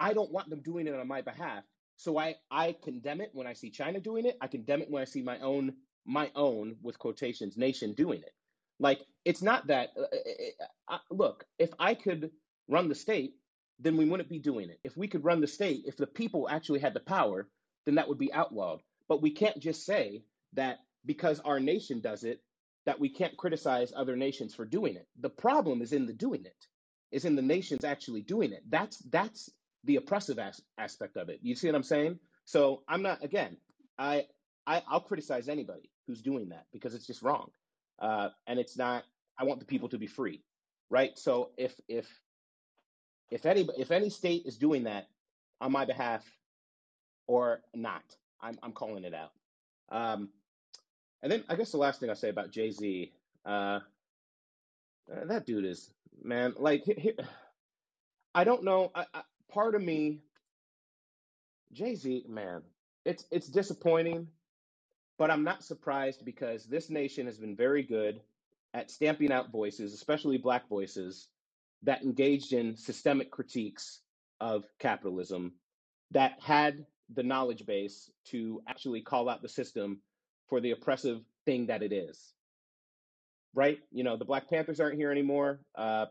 I don't want them doing it on my behalf. So I, I condemn it when I see China doing it. I condemn it when I see my own, my own, with quotations, nation doing it. Like, it's not that, uh, uh, uh, look, if I could run the state, then we wouldn't be doing it. If we could run the state, if the people actually had the power, then that would be outlawed. But we can't just say that because our nation does it, that we can't criticize other nations for doing it. The problem is in the doing it, is in the nations actually doing it. That's that's the oppressive as- aspect of it. You see what I'm saying? So I'm not again. I, I I'll criticize anybody who's doing that because it's just wrong, uh, and it's not. I want the people to be free, right? So if if if any if any state is doing that on my behalf or not, I'm I'm calling it out. Um, and then I guess the last thing I'll say about Jay Z, uh, that dude is man. Like I don't know. I, I, part of me, Jay Z, man, it's it's disappointing But I'm not surprised because this nation has been very good at stamping out voices, especially black voices, that engaged in systemic critiques of capitalism, that had the knowledge base to actually call out the system for the oppressive thing that it is. Right? You know, the Black Panthers aren't here anymore. Uh,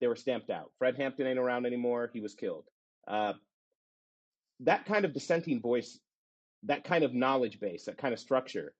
they were stamped out. Fred Hampton ain't around anymore. He was killed. Uh, that kind of dissenting voice, that kind of knowledge base, that kind of structure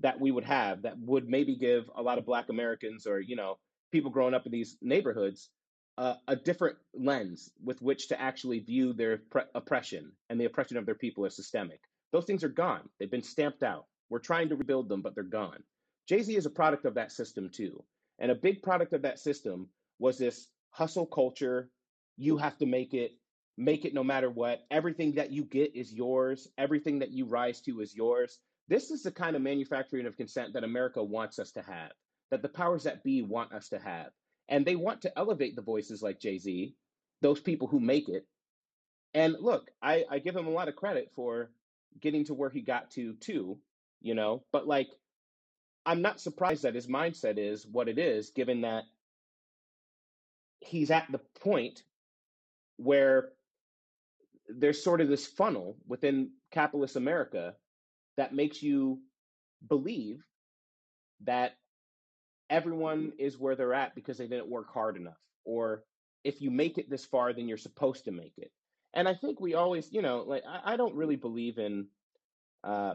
that we would have that would maybe give a lot of black americans or you know people growing up in these neighborhoods uh, a different lens with which to actually view their pre- oppression and the oppression of their people as systemic. Those things are gone. They've been stamped out. We're trying to rebuild them but they're gone. Jay-z is a product of that system too. And a big product of that system was this hustle culture you have to make it make it no matter what everything that you get is yours everything that you rise to is yours this is the kind of manufacturing of consent that America wants us to have, that the powers that be want us to have. And they want to elevate the voices like Jay Z, those people who make it. And look, I, I give him a lot of credit for getting to where he got to, too, you know, but like, I'm not surprised that his mindset is what it is, given that. he's at the point where there's sort of this funnel within capitalist America that makes you believe that everyone is where they're at because they didn't work hard enough or if you make it this far then you're supposed to make it. And i think we always you know like i, I don't really believe in uh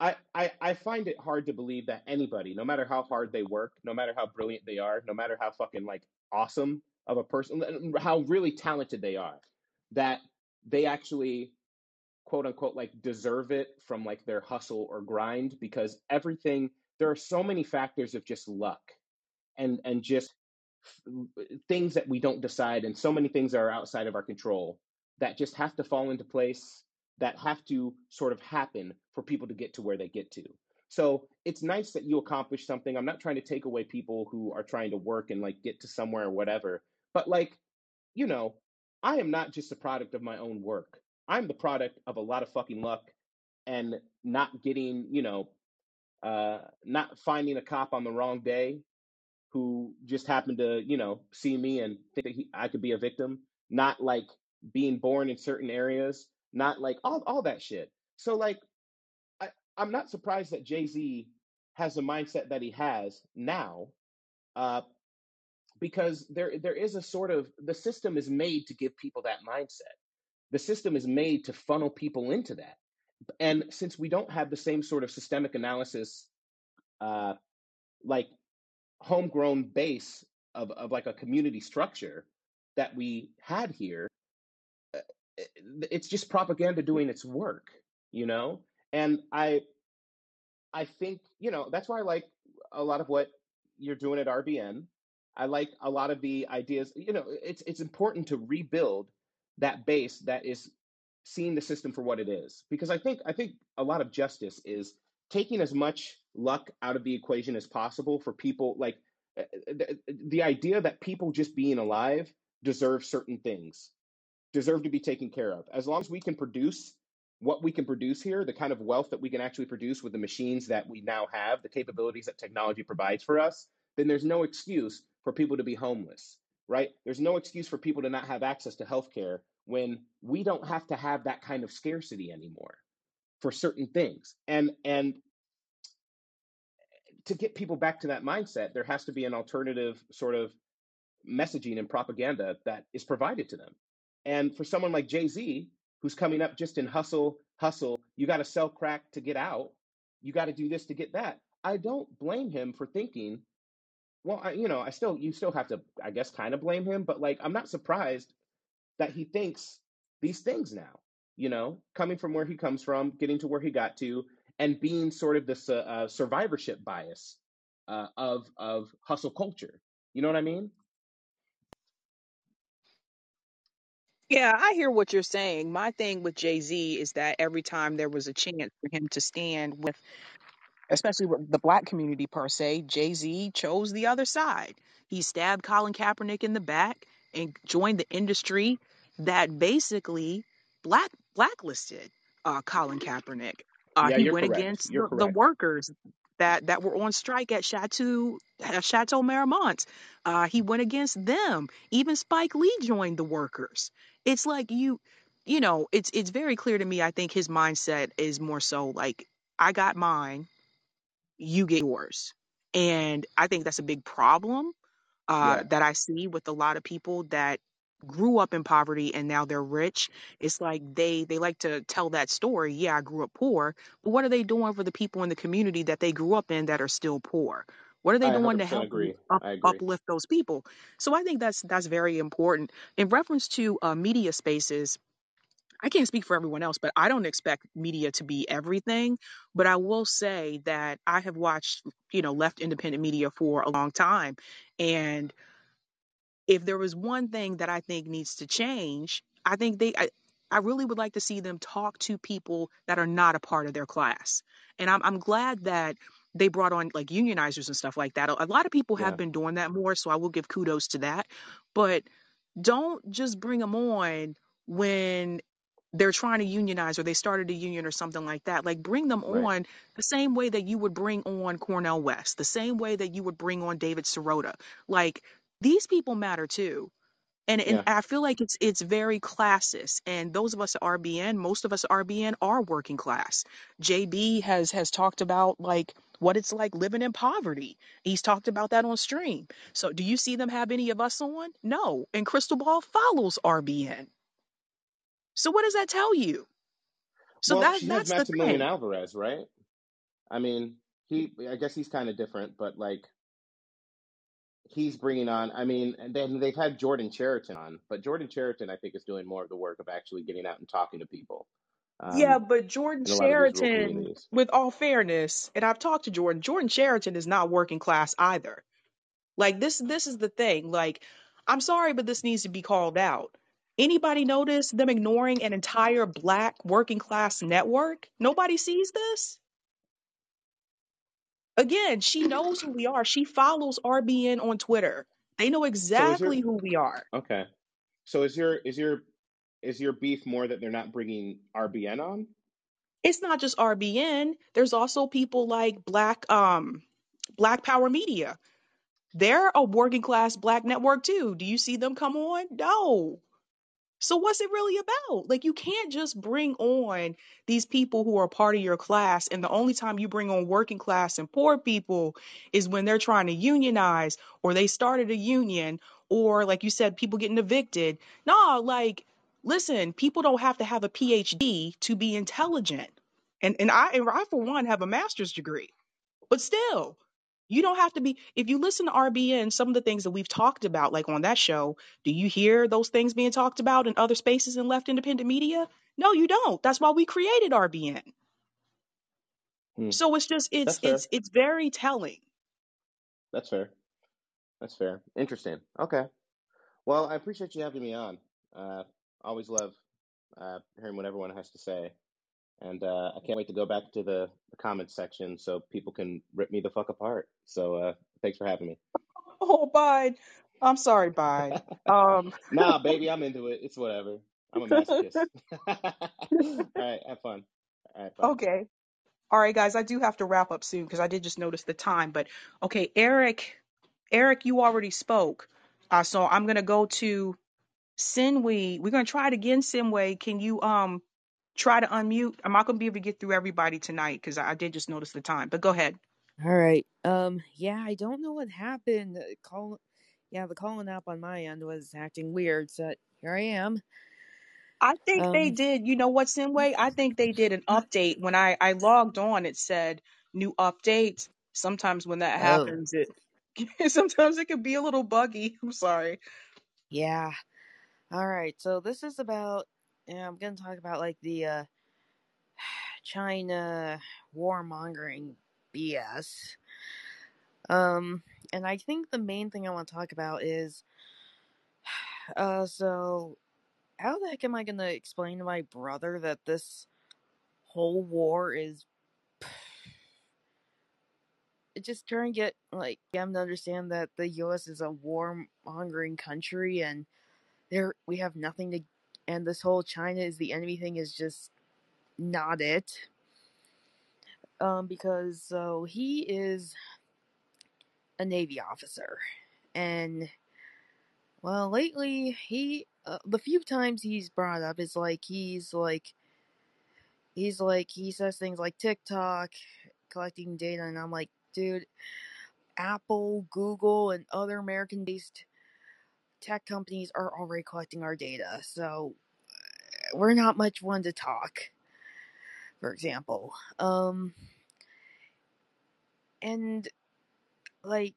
I, I i find it hard to believe that anybody no matter how hard they work no matter how brilliant they are no matter how fucking like awesome of a person how really talented they are that they actually quote unquote like deserve it from like their hustle or grind because everything there are so many factors of just luck and and just things that we don't decide and so many things are outside of our control that just have to fall into place that have to sort of happen for people to get to where they get to. So it's nice that you accomplish something. I'm not trying to take away people who are trying to work and like get to somewhere or whatever but like you know i am not just a product of my own work. I'm the product of a lot of fucking luck and not getting you know uh not finding a cop on the wrong day who just happened to, you know, see me and think that he, I could be a victim, not like being born in certain areas, not like all, all that shit. So like I, I'm not surprised that Jay-Z has the mindset that he has now, uh, because there there is a sort of the system is made to give people that mindset. The system is made to funnel people into that. And since we don't have the same sort of systemic analysis uh, like homegrown base of, of like a community structure that we had here uh, it's just propaganda doing its work you know and i i think you know that's why i like a lot of what you're doing at rbn i like a lot of the ideas you know it's it's important to rebuild that base that is seeing the system for what it is because i think i think a lot of justice is taking as much luck out of the equation as possible for people like uh, the, the idea that people just being alive deserve certain things deserve to be taken care of. As long as we can produce what we can produce here the kind of wealth that we can actually produce with the machines that we now have the capabilities that technology provides for us then there's no excuse for people to be homeless right? There's no excuse for people to not have access to healthcare when we don't have to have that kind of scarcity anymore for certain things. And and to get people back to that mindset there has to be an alternative sort of messaging and propaganda that is provided to them. And for someone like jay-z who's coming up just in hustle hustle you got to sell crack to get out. You got to do this to get that. I don't blame him for thinking well I, you know i still you still have to i guess kind of blame him but like i'm not surprised that he thinks these things now, you know, coming from where he comes from, getting to where he got to, and being sort of this uh, uh, survivorship bias uh, of of hustle culture. You know what I mean? Yeah, I hear what you're saying. My thing with Jay Z is that every time there was a chance for him to stand with especially with the black community per se, Jay Z chose the other side. He stabbed Colin Kaepernick in the back and joined the industry that basically black blacklisted uh, Colin Kaepernick. Uh, Yeah, he went correct. against the, the workers that, that were on strike at Chateau uh, Chateau Marmont. Uh, he went against them. Even Spike Lee joined the workers. It's like you, you know, it's it's very clear to me. I think his mindset is more so like I got mine you get yours. And I think that's a big problem uh, Yeah, that I see with a lot of people that grew up in poverty and now they're rich. It's like they they like to tell that story. Yeah, I grew up poor, but what are they doing for the people in the community that they grew up in that are still poor? What are they doing to help up, uplift those people? So I think that's that's very important. In reference to uh, media spaces, I can't speak for everyone else, but I don't expect media to be everything. But I will say that I have watched, you know, left independent media for a long time. And if there was one thing that I think needs to change, I think they, I, I really would like to see them talk to people that are not a part of their class. And I'm, I'm glad that they brought on like unionizers and stuff like that. A lot of people have Yeah, been doing that more. So I will give kudos to that. But don't just bring them on when they're trying to unionize or they started a union or something like that. Like bring them right. on the same way that you would bring on Cornel West, the same way that you would bring on David Sirota. Like These people matter too. And and Yeah. I feel like it's it's very classist. And those of us at RBN, most of us at RBN are working class. JB has has talked about like what it's like living in poverty. He's talked about that on stream. So do you see them have any of us on? No. And Krystal Ball follows RBN. So what does that tell you? So Well, that she has that's the Maximillian thing. Alvarez, right? I mean, he. I guess he's kind of different, but like he's bringing on. I mean, and then they've had Jordan Chariton on, but Jordan Chariton, I think, is doing more of the work of actually getting out and talking to people Yeah, um, but Jordan in a lot of these rural Chariton, with all fairness, and I've talked to Jordan, Jordan Chariton is not working class either. Like this this is the thing. Like, I'm sorry, but this needs to be called out. Anybody notice them ignoring an entire black working class network? Nobody sees this? Again, she knows who we are. She follows RBN on Twitter. They know exactly who we are. okay? So is your is your is your beef more that they're not bringing RBN on? It's not just RBN. There's also people like Black um Black Power Media. They're a working class black network too. Do you see them come on? No. So what's it really about? Like you can't just bring on these people who are part of your class and the only time you bring on working class and poor people is when they're trying to unionize or they started a union or like you said people getting evicted. No, like listen, people don't have to have a PhD to be intelligent. And and I and I for one have a master's degree. But still, you don't have to be. If you listen to RBN, some of the things that we've talked about, like on that show, do you hear those things being talked about in other spaces in left independent media? No, you don't. That's why we created RBN. Hmm. So it's just it's it's it's very telling. That's fair. That's fair. Interesting. Okay. Well, I appreciate you having me on. Uh, always love uh, hearing what everyone has to say. And uh, I can't wait to go back to the, the comments section so people can rip me the fuck apart. So uh, thanks for having me. Oh, Bide. I'm sorry, bye. Um. nah, baby, I'm into it. It's whatever. I'm a masochist. All right, have fun. All right, bye. okay. All right, guys. I do have to wrap up soon because I did just notice the time. But okay, Eric. Eric, you already spoke. Uh, so I'm gonna go to Sinway. We're gonna try it again, Sinway. Can you um try to unmute? I'm not gonna be able to get through everybody tonight because I, I did just notice the time. But go ahead. All right. Um. Yeah, I don't know what happened. Call. Yeah, the Callin app on my end was acting weird. So here I am. I think they Um. did. You know what, Sinway? I think they did an update. When I I logged on, it said new update. Sometimes when that Oh. happens, it sometimes it can be a little buggy. I'm sorry. Yeah. All right. So this is about. Yeah, I'm gonna talk about like the uh, China warmongering BS. Um. And I think the main thing I want to talk about is. Uh. So how the heck am I gonna explain to my brother that this whole war is it just trying to get like him to understand that the U.S. is a warmongering country and there we have nothing to, and this whole China is the enemy thing is just not it. Um, because so he is a Navy officer, and well, lately he uh, the few times he's brought up is like he's like he's like he says things like TikTok collecting data, and I'm like, dude, Apple, Google, and other American based tech companies are already collecting our data, so we're not much one to talk. For example, um, and like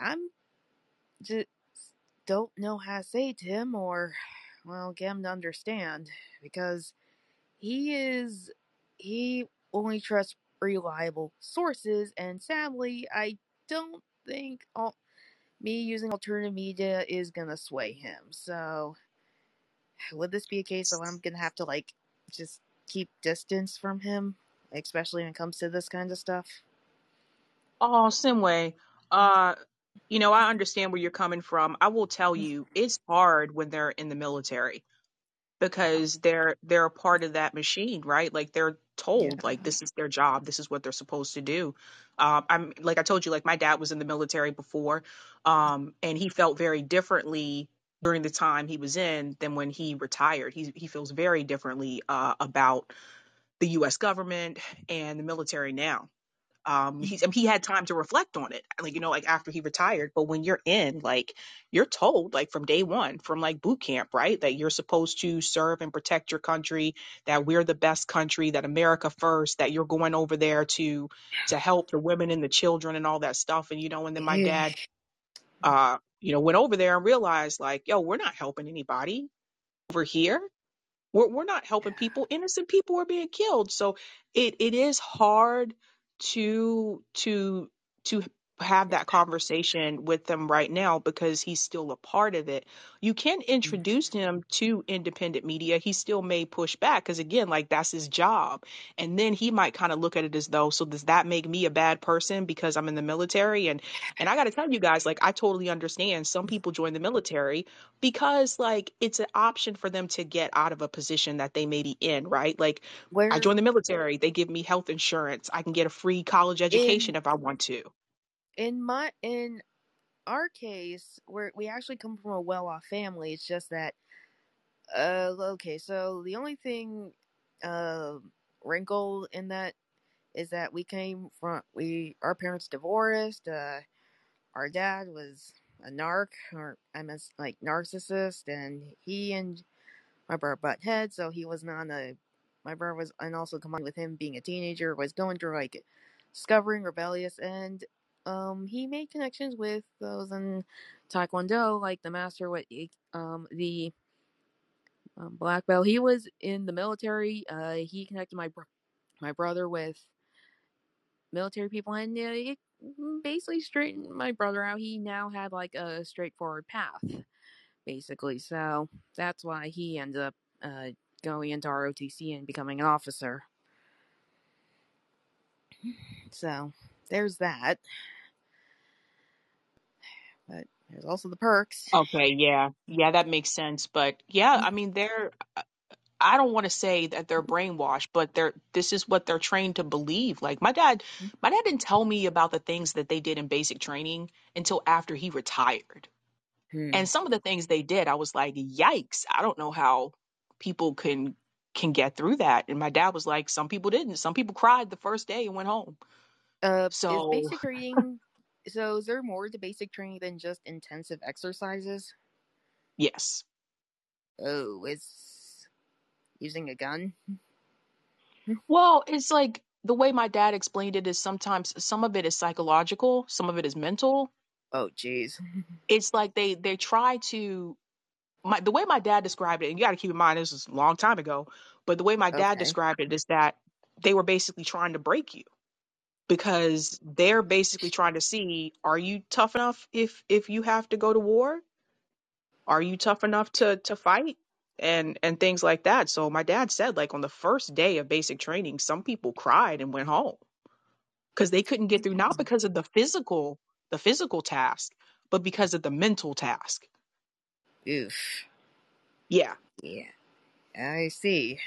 I'm just don't know how to say to him or well get him to understand because he is he only trusts reliable sources and sadly I don't think all me using alternative media is gonna sway him. So would this be a case of I'm gonna have to like just keep distance from him, especially when it comes to this kind of stuff? Oh, Sinway. Uh, you know, I understand where you're coming from. I will tell you, it's hard when they're in the military because they're they're a part of that machine, right? Like they're told Yeah. like this is their job this is what they're supposed to do. Um i'm like i told you like my dad was in the military before um and he felt very differently during the time he was in than when he retired. He he feels very differently uh about the US government and the military now um he's I mean, he had time to reflect on it like you know like after he retired but when you're in like you're told like from day one from like boot camp right that you're supposed to serve and protect your country that we're the best country that america first that you're going over there to to help the women and the children and all that stuff and you know and then my Yeah. dad uh you know went over there and realized like yo we're not helping anybody over here we're we're not helping people. Innocent people are being killed. So it it is hard to to to have that conversation with them right now because he's still a part of it. You can introduce him to independent media. He still may push back because again, like that's his job. And then he might kind of look at it as though, so does that make me a bad person because I'm in the military? And and I got to tell you guys, like I totally understand. Some people join the military because like it's an option for them to get out of a position that they may be in, right? Like Where, I joined the military, they give me health insurance. I can get a free college education in if I want to. In my in our case, where we actually come from a well-off family, it's just that uh okay, so the only thing uh wrinkle in that is that we came from we our parents divorced, uh our dad was a narc or I mean like narcissist and he and my brother butt heads, so he was not a. My brother was, and also combined with him being a teenager, was going through like discovering rebellious, and um, he made connections with those in Taekwondo, like the master, what um the um, black belt. He was in the military. Uh, he connected my bro- my brother with military people, and uh, it basically straightened my brother out. He now had like a straightforward path basically. So that's why he ended up uh, going into ROTC and becoming an officer. So there's that. But there's also the perks. Okay, yeah. Yeah, that makes sense. But yeah, I mean they're I don't want to say that they're brainwashed, but they're this is what they're trained to believe. Like my dad, my dad didn't tell me about the things that they did in basic training until after he retired. Hmm. And some of the things they did, I was like, "Yikes, I don't know how people can can get through that." And my dad was like, "Some people didn't. Some people cried the first day and went home." Uh, is So, basic training. So is there more to basic training than just intensive exercises? yes. Oh, is using a gun? Well, it's like the way my dad explained it is sometimes some of it is psychological, some of it is mental. Oh, jeez. It's like they they try to my the way my dad described it, and you got to keep in mind this was a long time ago, but the way my dad Okay. described it is that they were basically trying to break you because they're basically trying to see are you tough enough if if you have to go to war? Are you tough enough to to fight? And and things like that. So my dad said like on the first day of basic training, some people cried and went home because they couldn't get through not because of the physical the physical task, but because of the mental task. Oof. Yeah. Yeah. I see.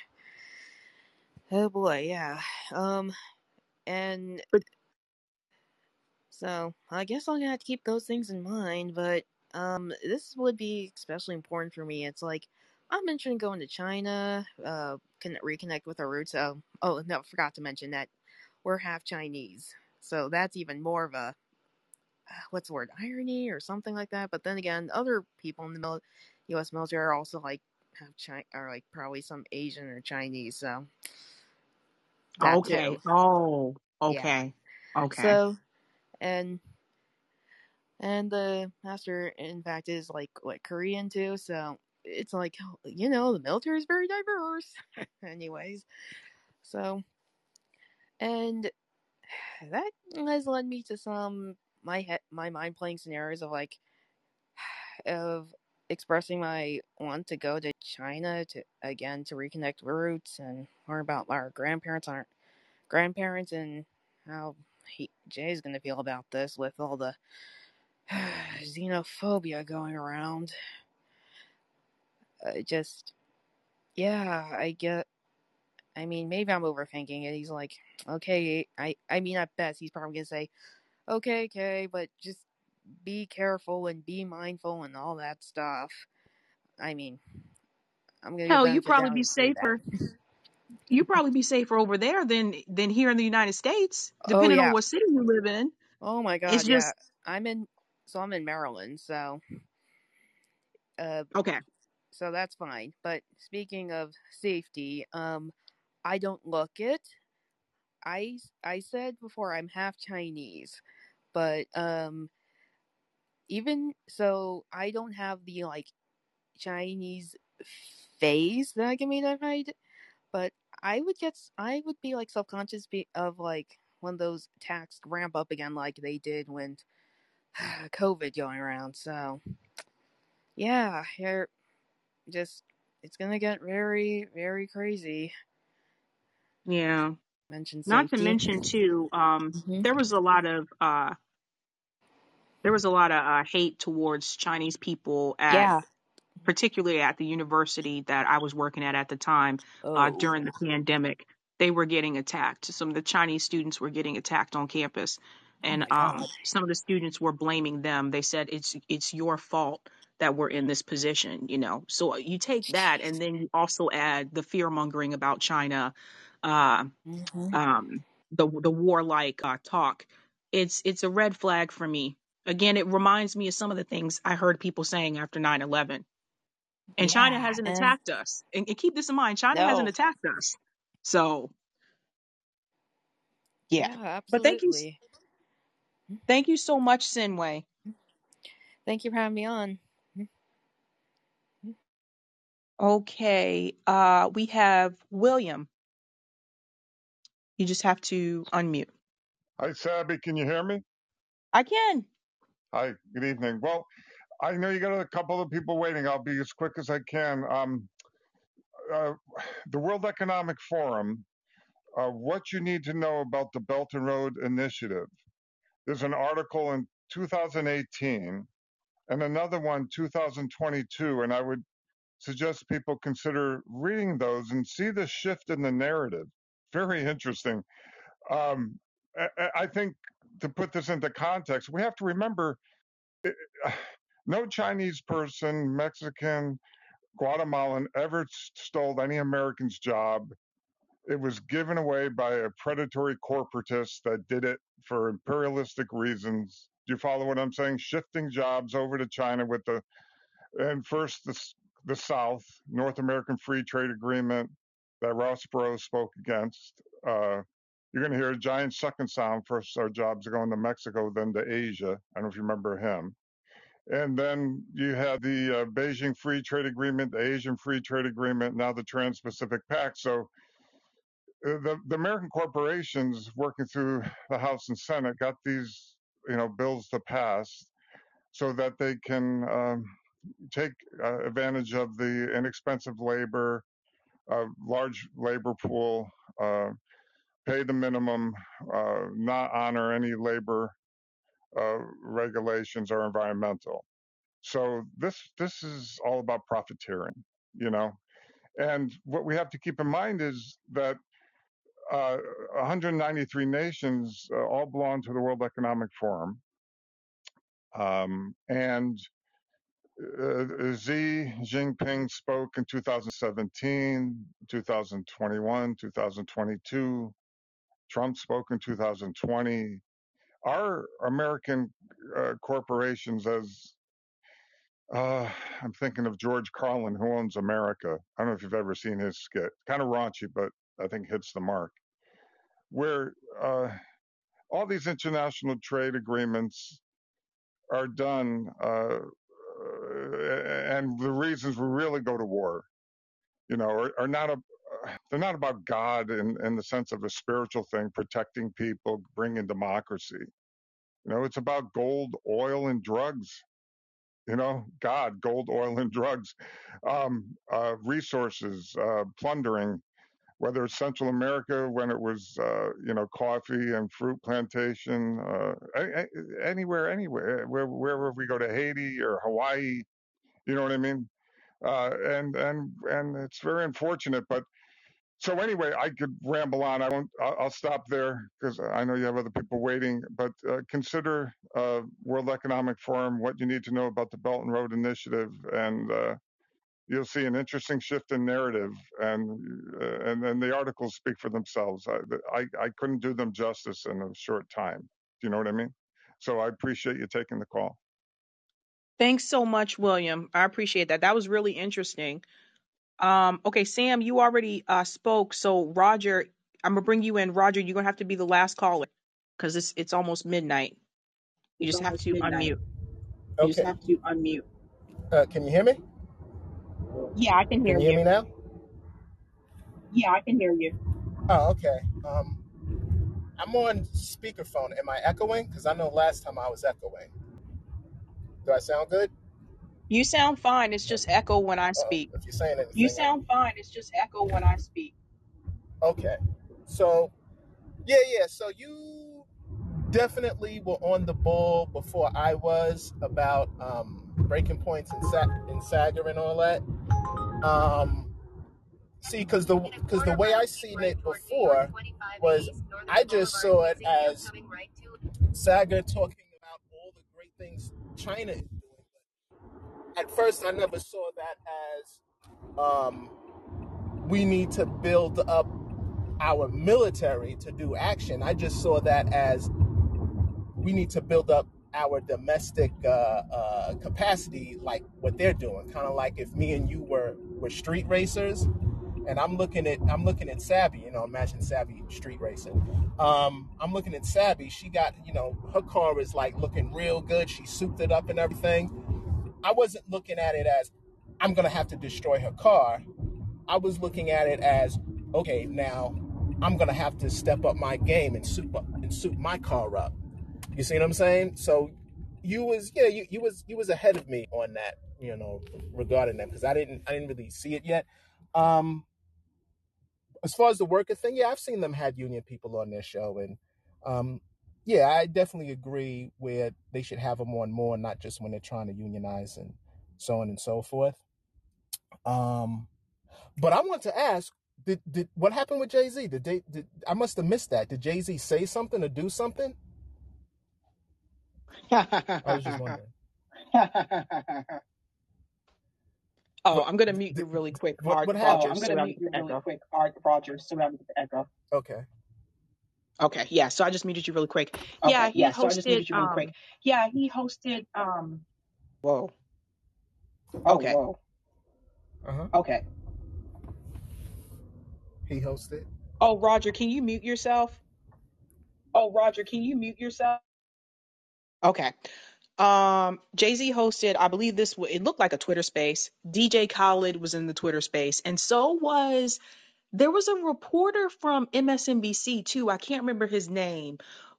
Oh boy. Yeah. Um. And So I guess I'm gonna have to keep those things in mind, but um, this would be especially important for me. It's like I'm mentioning going to China, uh, can reconnect with our roots. Oh, oh no, forgot to mention that we're half Chinese, so that's even more of a what's the word irony or something like that. But then again, other people in the mil- U.S. military are also like have Chi- are like probably some Asian or Chinese, so okay. too. Oh, Yeah. okay. Okay. So and and the master in fact is like what Korean too, so it's like you know the military is very diverse. Anyways, so and that has led me to some my head my mind playing scenarios of like of expressing my want to go to China to again to reconnect roots and learn about our grandparents our grandparents and how he Jay's gonna feel about this with all the xenophobia going around. Uh, just yeah, I get I mean, maybe I'm overthinking it. He's like, okay, I, I mean, at best, he's probably gonna say, okay, okay, but just be careful and be mindful and all that stuff. I mean, I'm gonna Hell, you benefit of the probably be and say that. safer. You probably be safer over there than than here in the United States, Oh depending on what city you live in. Oh my It's God, yeah. just I'm in, so I'm in Maryland, so, uh, okay. so that's fine. But speaking of safety, um, I don't look it. I I said before I'm half Chinese, but um, even so, I don't have the like Chinese face that I can identify. But I would get, I would be like self conscious of like when those attacks ramp up again, like they did when COVID going around. So yeah, you're just it's gonna get very very crazy. Yeah. Mention Not to mention too, um, hmm there was a lot of uh there was a lot of uh, hate towards Chinese people at Yeah. particularly at the university that I was working at at the time uh, Oh. during the pandemic. They were getting attacked. Some of the Chinese students were getting attacked on campus, Oh and my um, some of the students were blaming them. They said it's it's your fault that we're in this position. You know, so uh, you take that, and then you also add the fear mongering about China, uh, hmm um, the the warlike uh, talk. It's it's a red flag for me. Again, it reminds me of some of the things I heard people saying after nine eleven and China hasn't And attacked us. And, and keep this in mind, China hasn't attacked us. So yeah. Yeah. But thank you, thank you so much, Sinway. Thank you for having me on. Okay, uh, we have William. You just have to unmute. Hi, Sabby. Can you hear me? I can. Hi. Good evening. Well, I know you got a couple of people waiting. I'll be as quick as I can. Um, uh, the World Economic Forum. Uh, what you need to know about the Belt and Road Initiative. There's an article in 2018 and another one 2022, and I would suggest people consider reading those and see the shift in the narrative. Very interesting. Um, I, I I think to put this into context, we have to remember eh, no Chinese person, Mexican, Guatemalan ever stole any American's job. It was given away by a predatory corporatist that did it for imperialistic reasons. Do you follow what I'm saying? Shifting jobs over to China with the and first the the South North American Free Trade Agreement that Ross Perot spoke against. Uh, you're going to hear a giant second sound. First, our jobs are going to Mexico, then to Asia. I don't know if you remember him. And then you had the uh, Beijing Free Trade Agreement, the Asian Free Trade Agreement, now the Trans-Pacific Pact. So uh, the, the American corporations working through the House and Senate got these, you know, bills to pass so that they can um, take uh, advantage of the inexpensive labor, uh, large labor pool, uh, pay the minimum, uh, not honor any labor uh, regulations or environmental. So this this is all about profiteering, you know. And what we have to keep in mind is that uh, 193 nations uh, all belong to the World Economic Forum, um, and uh, Xi Jinping spoke in 2017, 2021, 2022. Trump spoke in 2020. Our American uh, corporations, as uh, I'm thinking of George Carlin, who owns America. I don't know if you've ever seen his skit. Kind of raunchy, but I think hits the mark. Where uh, all these international trade agreements are done, uh, and the reasons we really go to war, you know, are, are not a they're not about God in, in the sense of a spiritual thing, protecting people, bringing democracy. You know, it's about gold, oil, and drugs. You know, God, gold, oil, and drugs, um, uh, resources, uh, plundering. Whether it's Central America when it was, uh, you know, coffee and fruit plantation, uh, anywhere, anywhere, where, wherever we go to Haiti or Hawaii, you know what I mean? Uh, and and and it's very unfortunate, but so anyway, I could ramble on. I won't. I'll, stop there because I know you have other people waiting. But uh, consider uh, World Economic Forum, what you need to know about the Belt and Road Initiative, and uh, you'll see an interesting shift in narrative. And uh, and then the articles speak for themselves. I, I I couldn't do them justice in a short time. Do you know what I mean? So I appreciate you taking the call. Thanks so much, William. I appreciate that. That was really interesting. Um, okay, Sam, you already uh, spoke. So, Roger, I'm gonna bring you in. Roger, you're gonna have to be the last caller because it's it's almost midnight. You just have to unmute. You just Okay. have to unmute. Uh, can you hear me? Yeah, I can hear Can you hear you. me now? Yeah, I can hear you. Oh, okay. Um, I'm on speakerphone. Am I echoing? Because I know last time I was echoing. Do I sound good? You sound fine. It's just echo when I Uh-oh. speak. If you're saying You sound fine. It's just echo when I speak. okay. So, yeah, yeah. So you definitely were on the ball before I was about um, breaking points and, Sa- in Saagar and all that. Um, see, because the because the way I seen it before was I just saw it as Saagar talking about all the great things China is. At first, I never saw that as um, we need to build up our military to do action. I just saw that as we need to build up our domestic uh, uh, capacity, like what they're doing. Kind of like if me and you were were street racers, and I'm looking at I'm looking at Sabby. You know, imagine Sabby street racing. Um, I'm looking at Sabby. She got you know her car is like looking real good. She souped it up and everything. I wasn't looking at it as I'm gonna have to destroy her car. I was looking at it as okay, now I'm gonna have to step up my game and soup up and soup my car up. You see what I'm saying? So you was yeah you, you was you was ahead of me on that you know regarding that because I didn't I didn't really see it yet. Um, as far as the worker thing, yeah, I've seen them had union people on their show, and um, yeah, I definitely agree where they should have them on more, not just when they're trying to unionize and so on and so forth. Um, but I want to ask. Did, did what happened with Jay Z? Did they? Did, I must have missed that. Did Jay Z say something or do something? I was just wondering. Oh, I'm gonna mute you really quick, what Rod- what Roger, happened? so I'm gonna don't mute you really quick, Art Rogers, so I don't get the echo. Okay. Okay, yeah. So I just muted you really quick. Yeah, he Yeah. So I just hosted. muted you really quick. Um. Yeah, he hosted. Um. Whoa. Oh Okay. whoa. Uh huh. Okay. He hosted. Oh, Roger, can you mute yourself? Oh, Roger, can you mute yourself? Okay. Um, Jay Z hosted. I believe this. wa- It looked like a Twitter space. DJ Khaled was in the Twitter space, and so was there was a reporter from MSNBC too. I can't remember his name.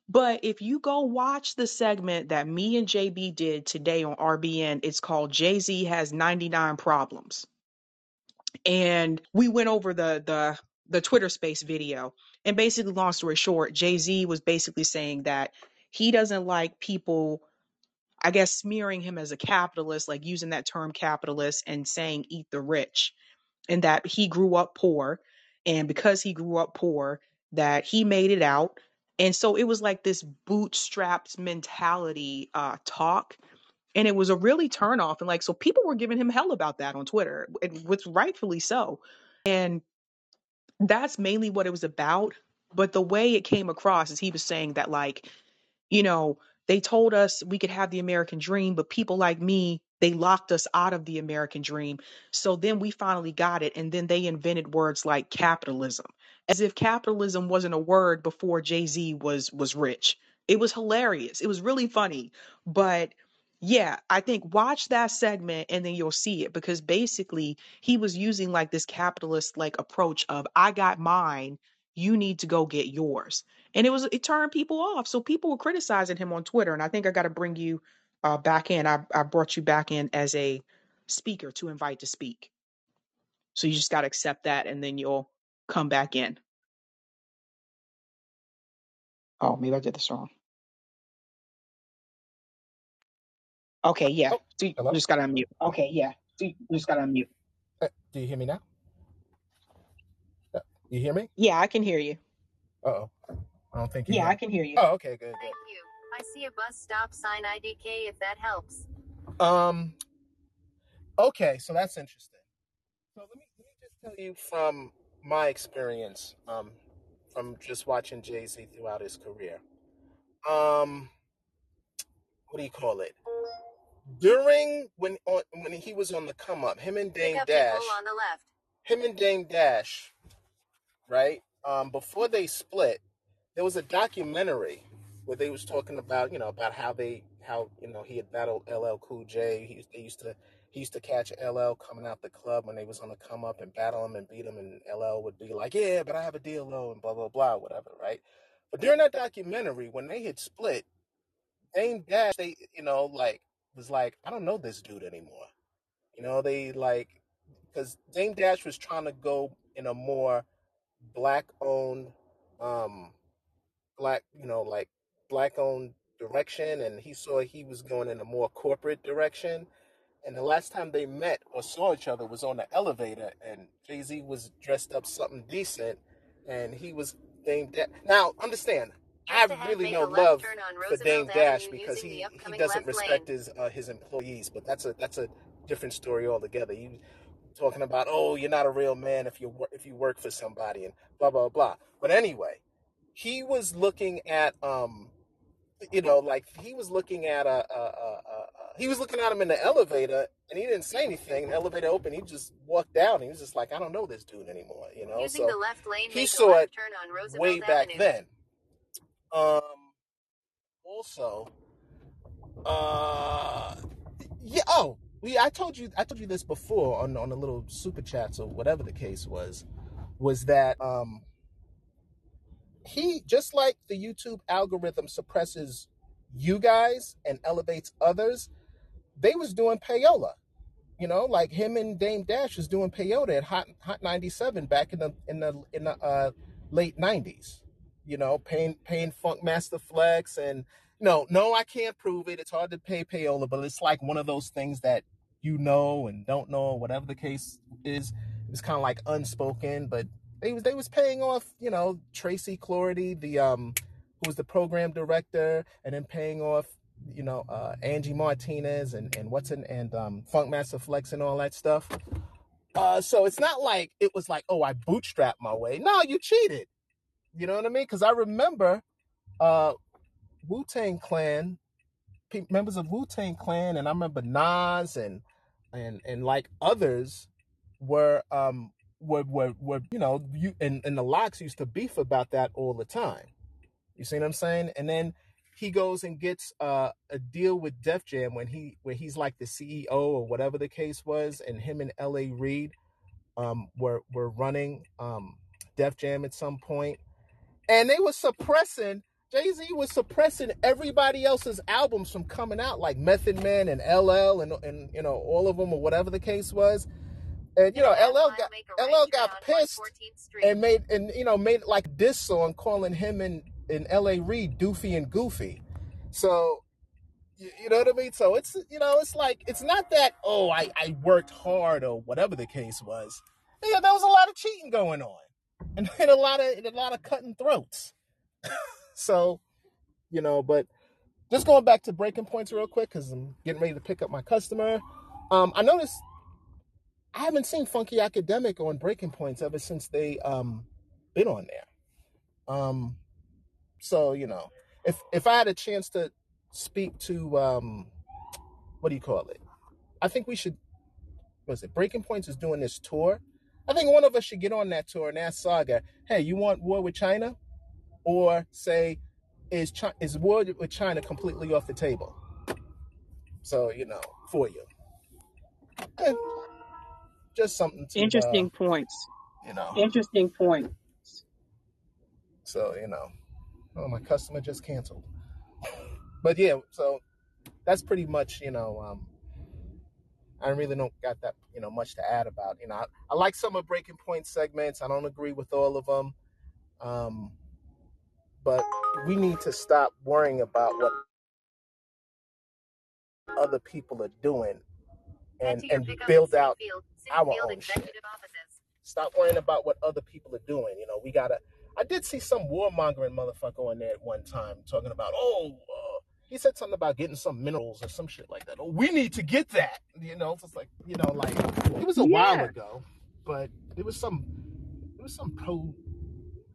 But if you go watch the segment that me and JB did today on RBN, it's called Jay Z has 99 problems And we went over the the the Twitter space video. And basically, long story short, Jay Z was basically saying that he doesn't like people, I guess, smearing him as a capitalist, like using that term capitalist and saying eat the rich, and that he grew up poor. And because he grew up poor, that he made it out. And so it was like this bootstrapped mentality uh, talk. And it was a really turn off. And like, so people were giving him hell about that on Twitter, and with rightfully so. And that's mainly what it was about. But the way it came across is he was saying that, like, you know, they told us we could have the American dream, but people like me, they locked us out of the American dream. So then we finally got it. And then they invented words like capitalism, as if capitalism wasn't a word before Jay Z was was rich. It was hilarious. It was really funny. But yeah, I think watch that segment and then you'll see it because basically he was using like this capitalist like approach of I got mine, you need to go get yours and it was it turned people off. So people were criticizing him on Twitter, and I think I got to bring you uh, back in. I I brought you back in as a speaker to invite to speak. So you just got to accept that, and then you'll come back in. Oh, maybe I did this wrong. Okay, yeah. Oh, So you hello. just got to unmute. Okay. Yeah. So you just gotta unmute. Uh, do you hear me now? Uh, You hear me? Yeah, I can hear you. Uh oh. I don't think you Yeah, hear. I can hear you. Oh, okay, good, Thank you. I see a bus stop sign IDK if that helps. Um. Okay, so that's interesting. So let me let me just tell you from my experience, um, from just watching Jay Z throughout his career. Um, what do you call it? During when on when he was on the come up, him and Dame Dash, on the left. him and Dame Dash, right? Um, before they split, there was a documentary where they was talking about you know about how they how you know he had battled LL Cool J. He used, they used to he used to catch LL coming out the club when they was on the come up and battle him and beat him, and LL would be like, yeah, but I have a low and blah blah blah whatever, right? But during that documentary, when they had split, Dame Dash, they you know like was like, I don't know this dude anymore. You know, they like because Dame Dash was trying to go in a more black owned um black you know like black owned direction and he saw he was going in a more corporate direction. And the last time they met or saw each other was on the elevator and jay-z was dressed up something decent and he was Dame Dash. now understand i have really no love for Dame Dash because he, he doesn't respect his uh, his employees but that's a that's a different story altogether. He was talking about oh you're not a real man if you wor- if you work for somebody and blah blah blah. But anyway he was looking at um you know like he was looking at a, a, a, a, a he was looking at him in the elevator and he didn't say anything the elevator opened he just walked down he was just like i don't know this dude anymore you know Using the left lane, he saw it turn on Roosevelt way back Avenue. then um also uh yeah oh we i told you i told you this before on on the little super chats or whatever the case was was that um he just like the YouTube algorithm suppresses you guys and elevates others, they was doing payola. You know, like him and Dame Dash was doing peyote at Hot Hot 97 back in the in the in the uh, late 90s. You know, paying paying Funkmaster Flex and no, no, I can't prove it. It's hard to pay payola, but it's like one of those things that you know and don't know, whatever the case is. It's kind of like unspoken, but they was they was paying off, you know, Tracy Cloherty, the um who was the program director, and then paying off you know, uh, Angie Martinez and, and what's in and um, Funkmaster Flex and all that stuff. Uh, so it's not like it was like, oh, I bootstrapped my way. No, you cheated. You know what I mean? Because I remember uh, Wu Tang Clan, members of Wu Tang Clan, and I remember Nas and and and like others were um were were, were you know you and and the LOX used to beef about that all the time. You see what I'm saying? And then he goes and gets uh, a deal with Def Jam when he where he's like the CEO or whatever the case was, and him and L.A. Reid um, were were running um, Def Jam at some point, and they were suppressing. Jay Z was suppressing everybody else's albums from coming out, like Method Man and LL and and you know all of them or whatever the case was. And you know LL got make a right LL got pissed and made and you know made like this song calling him and and L.A. Reid Doofy and Goofy. So you, you know what I mean? So it's you know it's like it's not that oh I I worked hard or whatever the case was. Yeah, there was a lot of cheating going on, and, and a lot of and a lot of cutting throats. So you know, but just going back to breaking points real quick because I'm getting ready to pick up my customer. Um, I noticed I haven't seen Funky Academic on breaking points ever since they um been on there. Um, so you know, if if I had a chance to speak to um what do you call it? I think we should. What is it? Breaking Points is doing this tour. I think one of us should get on that tour and ask Saagar, "Hey, you want war with China?" Or say, "Is Chi- is war with China completely off the table?" So you know, for you, Eh, just something to uh, Interesting points. you know. Interesting point. So you know, oh, my customer just canceled. But yeah, so that's pretty much you know. Um, I really don't got that you know much to add about. You know, I, I like some of Breaking Point segments. I don't agree with all of them, um, but we need to stop worrying about what other people are doing and and build out Field, our Field own shit. Executive Offices. Stop worrying about what other people are doing. You know, we gotta. I did see some warmongering motherfucker on there at one time talking about, oh, uh, he said something about getting some minerals or some shit like that. Oh, we need to get that. You know, it's just like you know, like it was a while ago, but it was some, it was some pro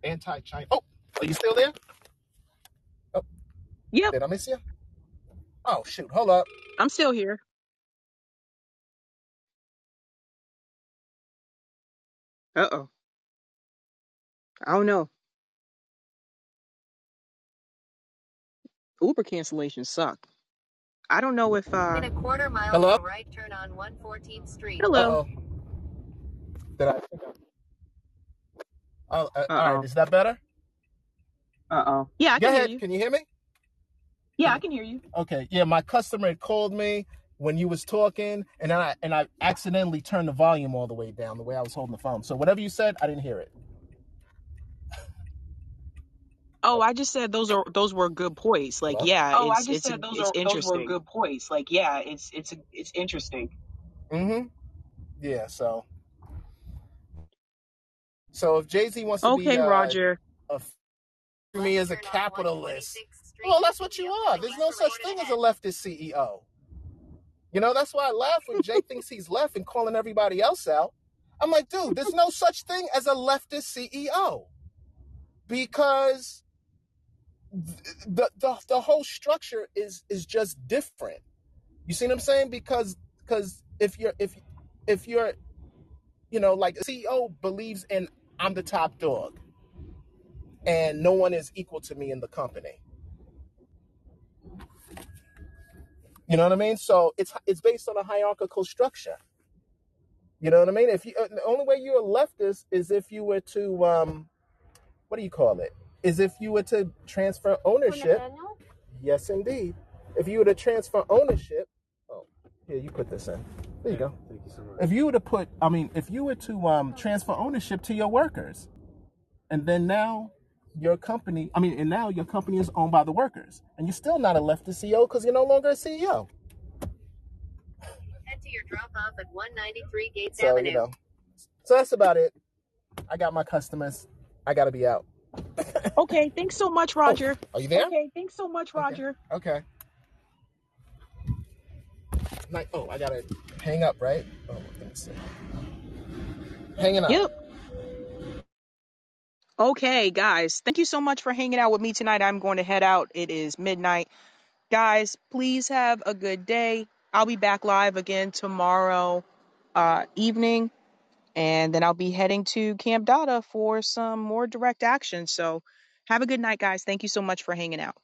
anti-China. Oh, are you still there? Oh, yeah. did I miss you? Oh shoot, hold up. I'm still here. Uh oh. I don't know. Uber cancellations suck. I don't know if uh In a quarter mile, Hello. go right turn on 114th Street. Uh hello. oh. Did I? Oh, uh, Uh all right. oh. Is that better? Uh oh. Yeah, I Go can hear ahead. you. Can you hear me? Yeah, I can hear you. Okay. Yeah, my customer had called me when you was talking, and then I and I accidentally turned the volume all the way down the way I was holding the phone. So whatever you said, I didn't hear it. Oh, I just said those are those were good points. Like, Hello. yeah, Oh, I it's just it's said those it's are those were interesting. good points. Like, yeah, it's it's it's interesting. Mm-hmm. Yeah. So so if Jay Z wants to be Okay, uh, Roger. a me as a capitalist, well, that's what you are. There's no such thing as a leftist CEO. You know, that's why I laugh when Jay thinks he's left and calling everybody else out. I'm like, dude, there's no such thing as a leftist CEO because the the, the whole structure is is just different. You see what I'm saying? Because because if you're if if you're you know like a CEO believes in I'm the top dog and no one is equal to me in the company. You know what I mean? So it's it's based on a hierarchical structure. You know what I mean? If you uh, the only way you're a leftist is if you were to um what do you call it? Is if you were to transfer ownership. Yes, indeed. If you were to transfer ownership, oh, here you put this in. There you go. Thank you so much. If you were to put, I mean, if you were to um, transfer ownership to your workers, and then now your company, I mean, and now your company is owned by the workers, and you're still not a leftist CEO because you're no longer a CEO. Head to your drop off at 193 Gates So Avenue. you know, so that's about it. I got my customers. I got to be out. Okay, thanks so much, Oh, Roger. are you there? Okay, thanks so much, Okay. Roger. Okay. Like, oh, I gotta hang up, right? Oh, let me see. Hanging up. Yep. Okay, guys, thank you so much for hanging out with me tonight. I'm going to head out. It is midnight. Guys, please have a good day. I'll be back live again tomorrow uh, evening, and then I'll be heading to Camp Data for some more direct action. So have a good night, guys. Thank you so much for hanging out.